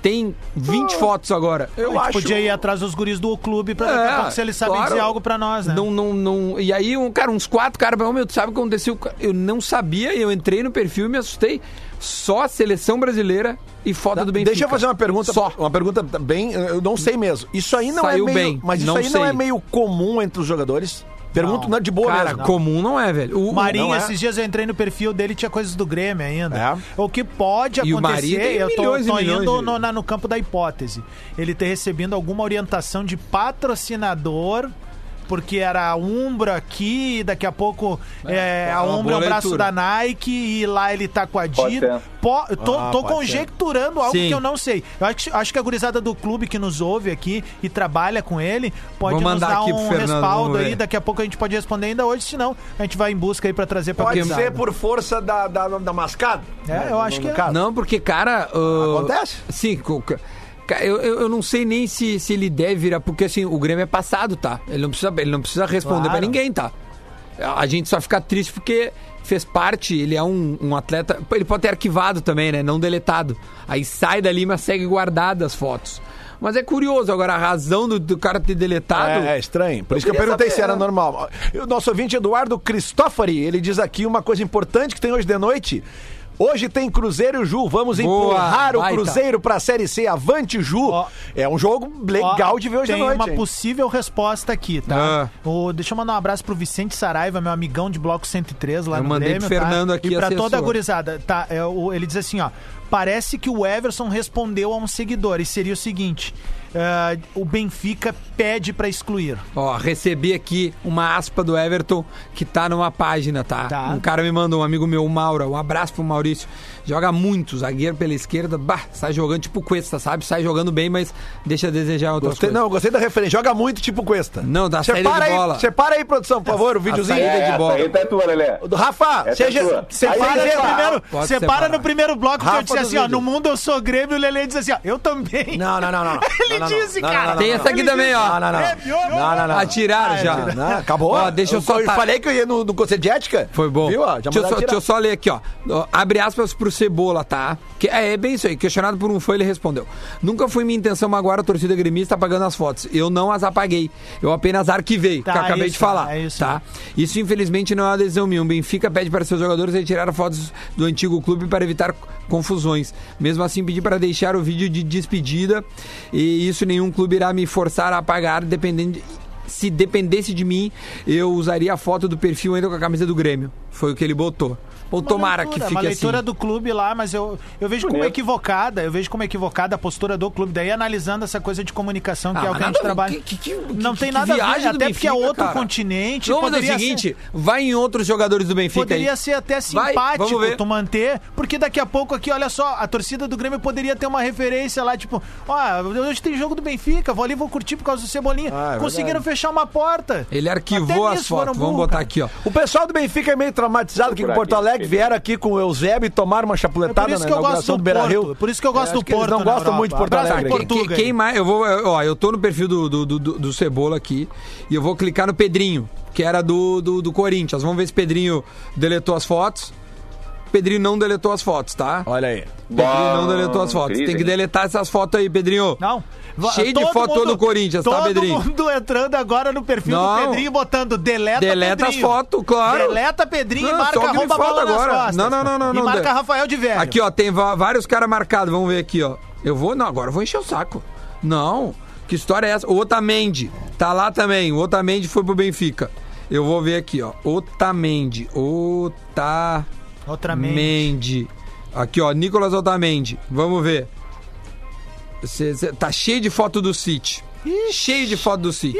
Tem 20 fotos agora. Eu a gente acho. podia ir atrás dos guris do clube pra É, pouco se eles sabem claro. dizer algo pra nós, né? Não, não, não. E aí, um, cara, uns quatro caras, meu, tu sabe o que aconteceu? Eu não sabia, eu entrei no perfil e me assustei. Só a seleção brasileira e foto do Benfica. Tá, Deixa eu fazer uma pergunta, Só. uma pergunta bem, eu não sei mesmo. Isso aí não Saiu é meio, bem, mas isso não aí não é sei. meio comum entre os jogadores? Pergunto Não. não, de boa Cara, mesmo. comum não é, velho. O, Marinho, é? esses dias eu entrei no perfil dele tinha coisas do Grêmio ainda. É. O que pode E acontecer, eu tô, milhões tô indo de- no, na- no campo da hipótese. Ele ter recebido alguma orientação de patrocinador. Porque era a Umbra aqui, daqui a pouco é, é a uma Umbra é o braço leitura. da Nike e lá ele tá com a Adidas. ser. Po- tô Ah, tô conjecturando algo Sim. que eu não sei. Eu acho, acho que a gurizada do clube que nos ouve aqui e trabalha com ele pode nos mandar dar um Fernando, respaldo aí. Daqui a pouco a gente pode responder ainda hoje, senão a gente vai em busca aí pra trazer pra Pode gurizada. ser por força da, da, da mascada? É, eu acho que é. Não, porque, cara. uh, Acontece? Sim, eu, eu, eu não sei nem se, se ele deve virar, porque assim, o Grêmio é passado, tá? Ele não precisa, ele não precisa responder Claro. pra ninguém, tá? A gente só fica triste porque fez parte, ele é um, um atleta. Ele pode ter arquivado também, né? Não deletado. Aí sai dali, mas segue guardado as fotos. Mas é curioso agora a razão do, do cara ter deletado. É, é estranho. Por isso que eu perguntei saber, se era né? normal. O nosso ouvinte Eduardo Cristófori, ele diz aqui uma coisa importante que tem hoje de noite. Hoje tem Cruzeiro e Ju. Vamos Boa, empurrar o. Cruzeiro pra Série C. Avante, Ju. Ó. é um jogo legal Ó, de ver hoje tem de noite. uma hein? possível resposta aqui, tá? Ah. O, deixa eu mandar um abraço pro Vicente Saraiva, meu amigão de Bloco 103 lá Eu no mandei Grêmio, pro Fernando tá? aqui, E pra assessor. toda a gurizada, tá? É, o- ele diz assim, ó, parece que o Everson respondeu a um seguidor e seria o seguinte, ah, o Benfica pede pra excluir. Ó, recebi aqui uma aspa do Everton que tá numa página, tá? Tá. Um cara me mandou, um amigo meu, o Maura, um abraço pro Maurício. Joga muito, zagueiro pela esquerda, bah, sai jogando tipo Cuesta, sabe? Sai jogando bem, mas deixa a desejar outras Gostei, coisas. não, gostei da referência. Joga muito tipo Cuesta. Não, da saída separa de aí, bola. Separa aí, produção, por favor, o videozinho. saída de essa bola. aí tá tua, Lelê. Rafa, Essa é seja. tua. Separa, Aí, no primeiro, Pode separa separar. no primeiro bloco que Rafa eu disse assim, ó, no mundo eu sou Grêmio, o Lele diz assim, ó, eu também. Não, não, não, não. não. Ele Não, não, não. disse, Não, não, cara. Tem essa aqui também, ó. Não, não, não. É. Não. Atiraram já. Não, não, acabou. Ó, deixa eu só Eu falei que eu ia no, no conselho de ética. Foi bom. Viu? ó? Já deixa, eu mandaram só, deixa eu só ler aqui, ó. Ó, Abre aspas pro Cebola, tá? Que é, é bem isso aí. Questionado por um fã, ele respondeu: Nunca foi minha intenção magoar a torcida gremista apagando as fotos. Eu não as apaguei. Eu apenas arquivei, Tá, que eu acabei isso, de falar. é isso. tá? Isso, infelizmente, não é uma adesão minha. O Benfica pede para seus jogadores retirar fotos do antigo clube para evitar confusões. Mesmo assim, pedi para deixar o vídeo de despedida. E isso nenhum clube irá me forçar a apagar, dependendo. de- se dependesse de mim, eu usaria a foto do perfil ainda com a camisa do Grêmio. Foi o que ele botou. Ou tomara que leitura, fique uma assim. leitura do clube lá, mas eu, eu vejo como Bonito. equivocada, eu vejo como equivocada a postura do clube. Daí analisando essa coisa de comunicação, que Ah, é o que a gente trabalha. que- que- que- não que- tem que nada a ver, até porque é Benfica, outro cara. continente. Não, mas é o seguinte, ser- vai em outros jogadores do Benfica Poderia aí. ser até Vai, simpático vamos ver. tu manter, porque daqui a pouco aqui, olha só, a torcida do Grêmio poderia ter uma referência lá, tipo, ó, hoje tem jogo do Benfica, vou ali, vou curtir por causa do Cebolinha. Ah, é Conseguiram verdade. fechar uma porta. Ele arquivou Até as fotos. Vamos botar aqui, ó. O pessoal do Benfica é meio traumatizado aqui em Por Porto aqui. Alegre. Vieram aqui com o Eusébio e tomaram uma É chapuletada por isso na que eu gosto inauguração do do Beira Rio. Por isso que eu gosto do que eles Porto. não gostam muito de Porto Alegre. Quem, quem mais? Eu vou, ó, eu tô no perfil do, do, do, do Cebola aqui e eu vou clicar no Pedrinho, que era do, do, do Corinthians. Vamos ver se Pedrinho deletou as fotos. Pedrinho não deletou as fotos, tá? Olha aí. Pedrinho não deletou as fotos. Tem que deletar essas fotos aí, Pedrinho. Não. Cheio de todo foto mundo- do Corinthians, tá, todo Pedrinho? mundo entrando agora no perfil Não. do Pedrinho, botando deleta, Deleta Pedrinho. as fotos, claro. Deleta Pedrinho Não, e marca arroba bola nas agora. costas. Não, não, não, não, E não, marca de- Rafael de Velho. Aqui, ó, tem vários caras marcados. Vamos ver aqui, ó. Eu vou. Não, agora eu vou encher o saco. Não. Que história é essa? O Otamendi. Tá lá também. O Otamendi foi pro Benfica. Eu vou ver aqui, ó. Otamendi. Otamendi. Outra mente. Aqui, ó. Nicolas Otamendi. Vamos ver. Cê- cê- tá cheio de foto do City. Cheio de foto do City.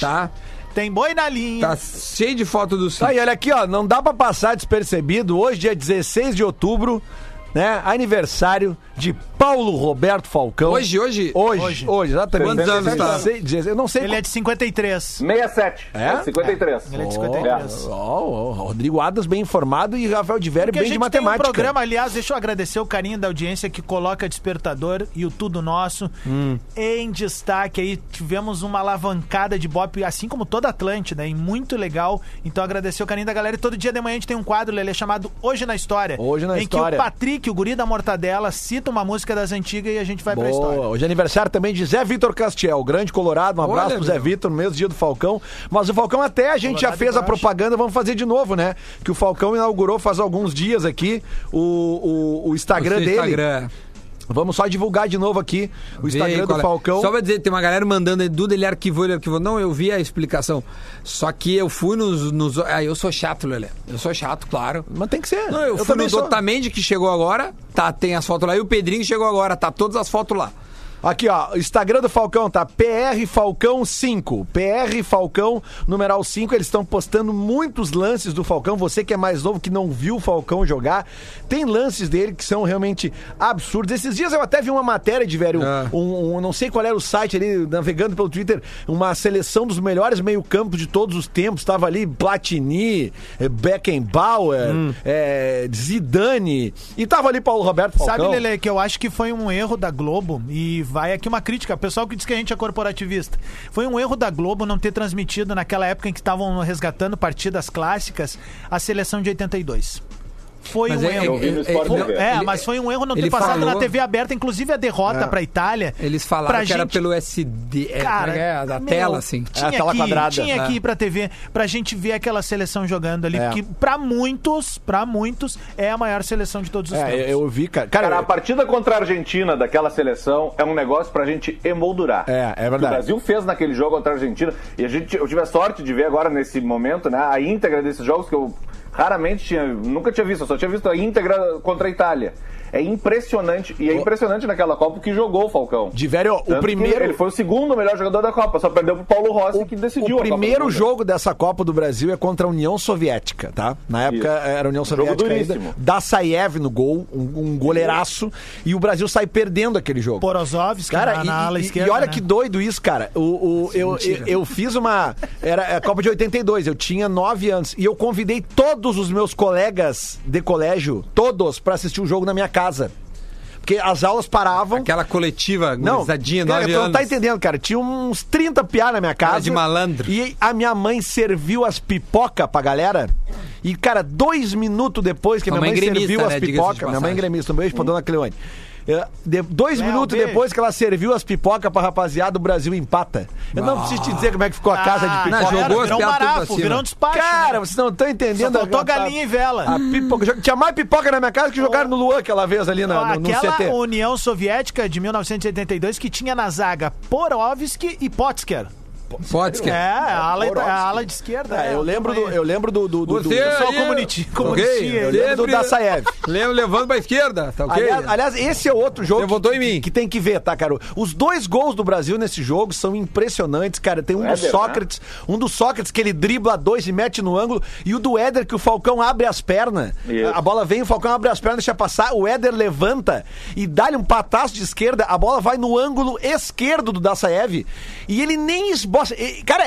Tá? Tem boi na linha. Tá cheio de foto do City. Tá olha aqui, ó. Não dá pra passar despercebido. Hoje, dia 16 de outubro, né? Aniversário de Paulo Roberto Falcão. Hoje, hoje? Hoje, hoje, exatamente. Quantos anos tá? 16, 16, Eu não sei. Ele é de 53. 67. É? 53. Ele é de Ó, 53. ó, ó, Rodrigo Adas bem informado e Rafael de Vério bem gente de matemática. tem um programa, aliás, deixa eu agradecer o carinho da audiência que coloca Despertador e o Tudo Nosso Hum. em destaque aí. Tivemos uma alavancada de Bop, assim como toda a Atlântida, e muito legal. Então agradecer o carinho da galera. E todo dia de manhã a gente tem um quadro, Lelê, chamado Hoje na História. Hoje na em História. que o Patrick, o guri da Mortadela, cita uma música das antigas e a gente vai pra história. Boa. Hoje é aniversário também de Zé Vitor Castiel, grande colorado. Um abraço Olha, pro Zé meu. Vitor no mesmo dia do Falcão. Mas o Falcão até a gente já fez a propaganda, vamos fazer de novo, né? Que o Falcão inaugurou faz alguns dias aqui o, o, o Instagram O dele. Instagram. Vamos só divulgar de novo aqui o Instagram do é. Falcão. Só pra dizer, tem uma galera mandando Duda, ele arquivou, ele arquivou. Não, eu vi a explicação. Só que eu fui nos. nos ah, eu sou chato, Lelé. Eu sou chato, claro. Mas tem que ser. Não, eu, fui também no. Otamendi que chegou agora, tá, tem as fotos lá. E o Pedrinho que chegou agora, tá todas as fotos lá. Aqui, ó, o Instagram do Falcão tá PR Falcão 5. PR Falcão, numeral 5. Eles estão postando muitos lances do Falcão. Você que é mais novo, que não viu o Falcão jogar, tem lances dele que são realmente absurdos. Esses dias eu até vi uma matéria de velho, Ah. um, um- não sei qual era o site ali, navegando pelo Twitter, uma seleção dos melhores meio-campos de todos os tempos. Tava ali Platini, eh, Beckenbauer, Hum. eh, Zidane, e tava ali Paulo Roberto Falcão. Sabe, Lele, que eu acho que foi um erro da Globo, e vai aqui uma crítica, pessoal que diz que a gente é corporativista. Foi um erro da Globo não ter transmitido naquela época em que estavam resgatando partidas clássicas a seleção de 82. Foi Mas um é- erro. Eu vi no Sport Foi- TV. é, Ele- mas foi um erro não ter passado falou- na TV aberta, inclusive a derrota pra Itália. Eles falaram pra que era gente- pelo SD. É, Cara, é, da meu, tela, assim. Tinha É, a tela que, quadrada. Tinha É. que ir pra TV pra gente ver aquela seleção jogando ali. É. Porque pra muitos, pra muitos, é a maior seleção de todos os É, tempos. eu vi, cara. Cara, Cara, a eu- partida contra a Argentina daquela seleção é um negócio pra gente emoldurar. É, é O verdade. Brasil fez naquele jogo contra a Argentina. E a gente, eu tive a sorte de ver agora nesse momento, né, a íntegra desses jogos que eu raramente tinha, nunca tinha visto, só tinha visto a íntegra contra a Itália. É impressionante, e é impressionante naquela Copa que jogou o Falcão. de velho, o primeiro. Ele foi o segundo melhor jogador da Copa, só perdeu pro Paulo Rossi, que decidiu o a Copa primeiro jogo dessa Copa do Brasil é contra a União Soviética, tá? Na época Isso. era a União Jogo Soviética ainda. duríssimo. Dassaev no gol, um, um goleiraço, e o Brasil sai perdendo aquele jogo. Porozovski Cara, na, e, na ala e- esquerda. e olha né? que doido isso, cara. O, o- eu, eu, eu fiz uma. Era a Copa de 82, eu tinha 9 anos. E eu convidei todos os meus colegas de colégio, todos, pra assistir o jogo na minha casa. Porque as aulas paravam. Aquela coletiva, Não, gurizadinha, cara, nove não anos. tá entendendo, cara. Tinha uns 30 piá na minha casa. Cara de malandro. E a minha mãe serviu as pipoca pra galera. E, cara, dois minutos depois que Tua minha mãe mãe serviu as né, diga-se de pipocas. Minha mãe passagem. gremista, um beijo pra dona Cleone. É, de- dois Léo, minutos beijo. depois que ela serviu as pipocas pra rapaziada, o Brasil empata. Eu não preciso te dizer como é que ficou a casa de Ah, pipoca. Não, jogou virou um barato, cima. virou um despacho. Cara, né? vocês não estão Só entendendo. faltou a- galinha e vela. a pipoca. Tinha mais pipoca na minha casa que jogaram no Luan aquela vez ali na, no, no Aquela CT. União Soviética de 1982 que tinha na zaga Porovski e Potsker. Pode É, que a ala, Porovski. a ala de esquerda. É, né? eu lembro do, eu lembro do, do, do, do- Você Pessoal aí, comuniti- ok, comunistinha, eu lembro do Dassaev. lembro levando pra esquerda, tá ok? Aliás, aliás, esse é outro jogo Você votou que, em mim. que tem que ver, tá, cara? Os dois gols do Brasil nesse jogo são impressionantes, cara. Tem um do Éder, né? Sócrates, um do Sócrates que ele dribla dois e mete no ângulo, e o do Éder que o Falcão abre as pernas. Isso. A bola vem, o Falcão abre as pernas, deixa passar, o Éder levanta e dá-lhe um pataço de esquerda, a bola vai no ângulo esquerdo do Dassaev, e ele nem esboça. Cara,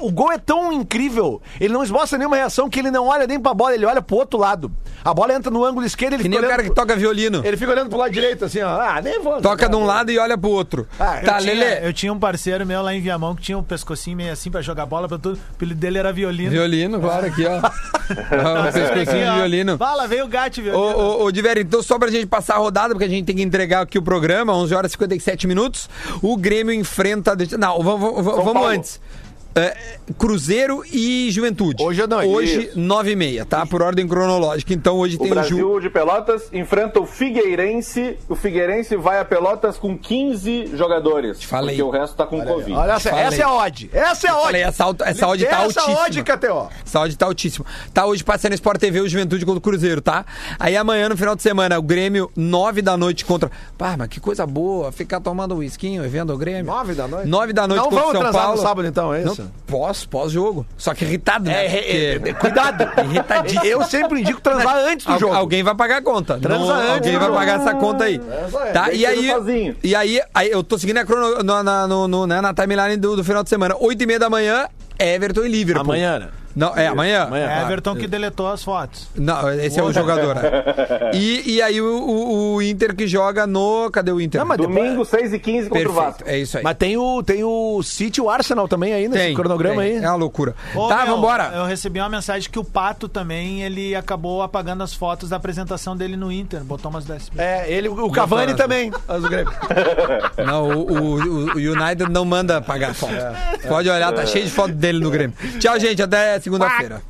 o gol é tão incrível, ele não esboça nenhuma reação que ele não olha nem pra bola, ele olha pro outro lado. A bola entra no ângulo esquerdo, ele Que nem o fica cara olhando que pro- toca violino. ele fica olhando pro lado direito, assim, ó. Ah, nem vou. Toca de um lado e olha pro outro. Ah, tá, eu, tinha, Lelê. eu tinha um parceiro meu lá em Viamão que tinha um pescocinho meio assim pra jogar bola pra tudo. O apelido dele era violino. Violino, claro, aqui, ó. Ah, um pescocinho de violino. Fala, veio o gato violino. Ô, ô, ô, Diver, então só pra gente passar a rodada, porque a gente tem que entregar aqui o programa, 11 horas e 57 minutos. O Grêmio enfrenta. Não, vamos, vamos, vamos antes. É, Cruzeiro e Juventude. Hoje à noite. Hoje. 9 e meia, tá? Por ordem cronológica. Então hoje O tem o, Brasil de Pelotas enfrenta o Figueirense. O Figueirense vai a Pelotas com 15 jogadores. falei. Porque o resto tá com Covid. Olha essa, Falei. essa é a odd. Essa é a odd. Falei, essa, essa odd tá essa altíssima. odd, KTO. Essa odd tá altíssima. Tá hoje passando no Sport TV o Juventude contra o Cruzeiro, tá? Aí amanhã, no final de semana, o Grêmio, 9 da noite contra. Pá, mas que coisa boa, ficar tomando um whiskinho e vendo o Grêmio. Nove da noite? 9 da noite Não contra o vamos São transar Paulo. no sábado, então, é isso? Não, pós, pós-jogo. Só que irritado, né? É, Porque- Cuidado. Irritadíssimo. Eu sempre indico transar antes do Al- jogo. Alguém vai pagar a conta. Transa Não, antes alguém vai jogo. pagar essa conta aí. aí. Tá? Deixa E aí, sozinho. e aí, aí, eu tô seguindo a crono, na, na, no, no- né, na timeline do, do final de semana. 8 e meia da manhã, Everton e Liverpool. Amanhã, né? Não, é amanhã. Amanhã. É Everton que deletou as fotos. Não, esse é o jogador. é. E, e aí o, o- o Inter que joga no. Cadê o Inter? Não, mas Domingo, 6 e 15 contra o Perfeito, Vasco. é isso aí. Mas tem o, tem o City e o Arsenal também aí nesse tem, cronograma tem. aí. É uma loucura. Ô, tá, meu, vambora. Eu recebi uma mensagem que o Pato também, ele acabou apagando as fotos da apresentação dele no Inter. Botou umas do SB. É, ele, o Cavani também. Mas o Grêmio. Não, o, o- o United não manda pagar foto. Pode olhar, tá cheio de foto dele no Grêmio. Tchau, gente. Até segunda-feira.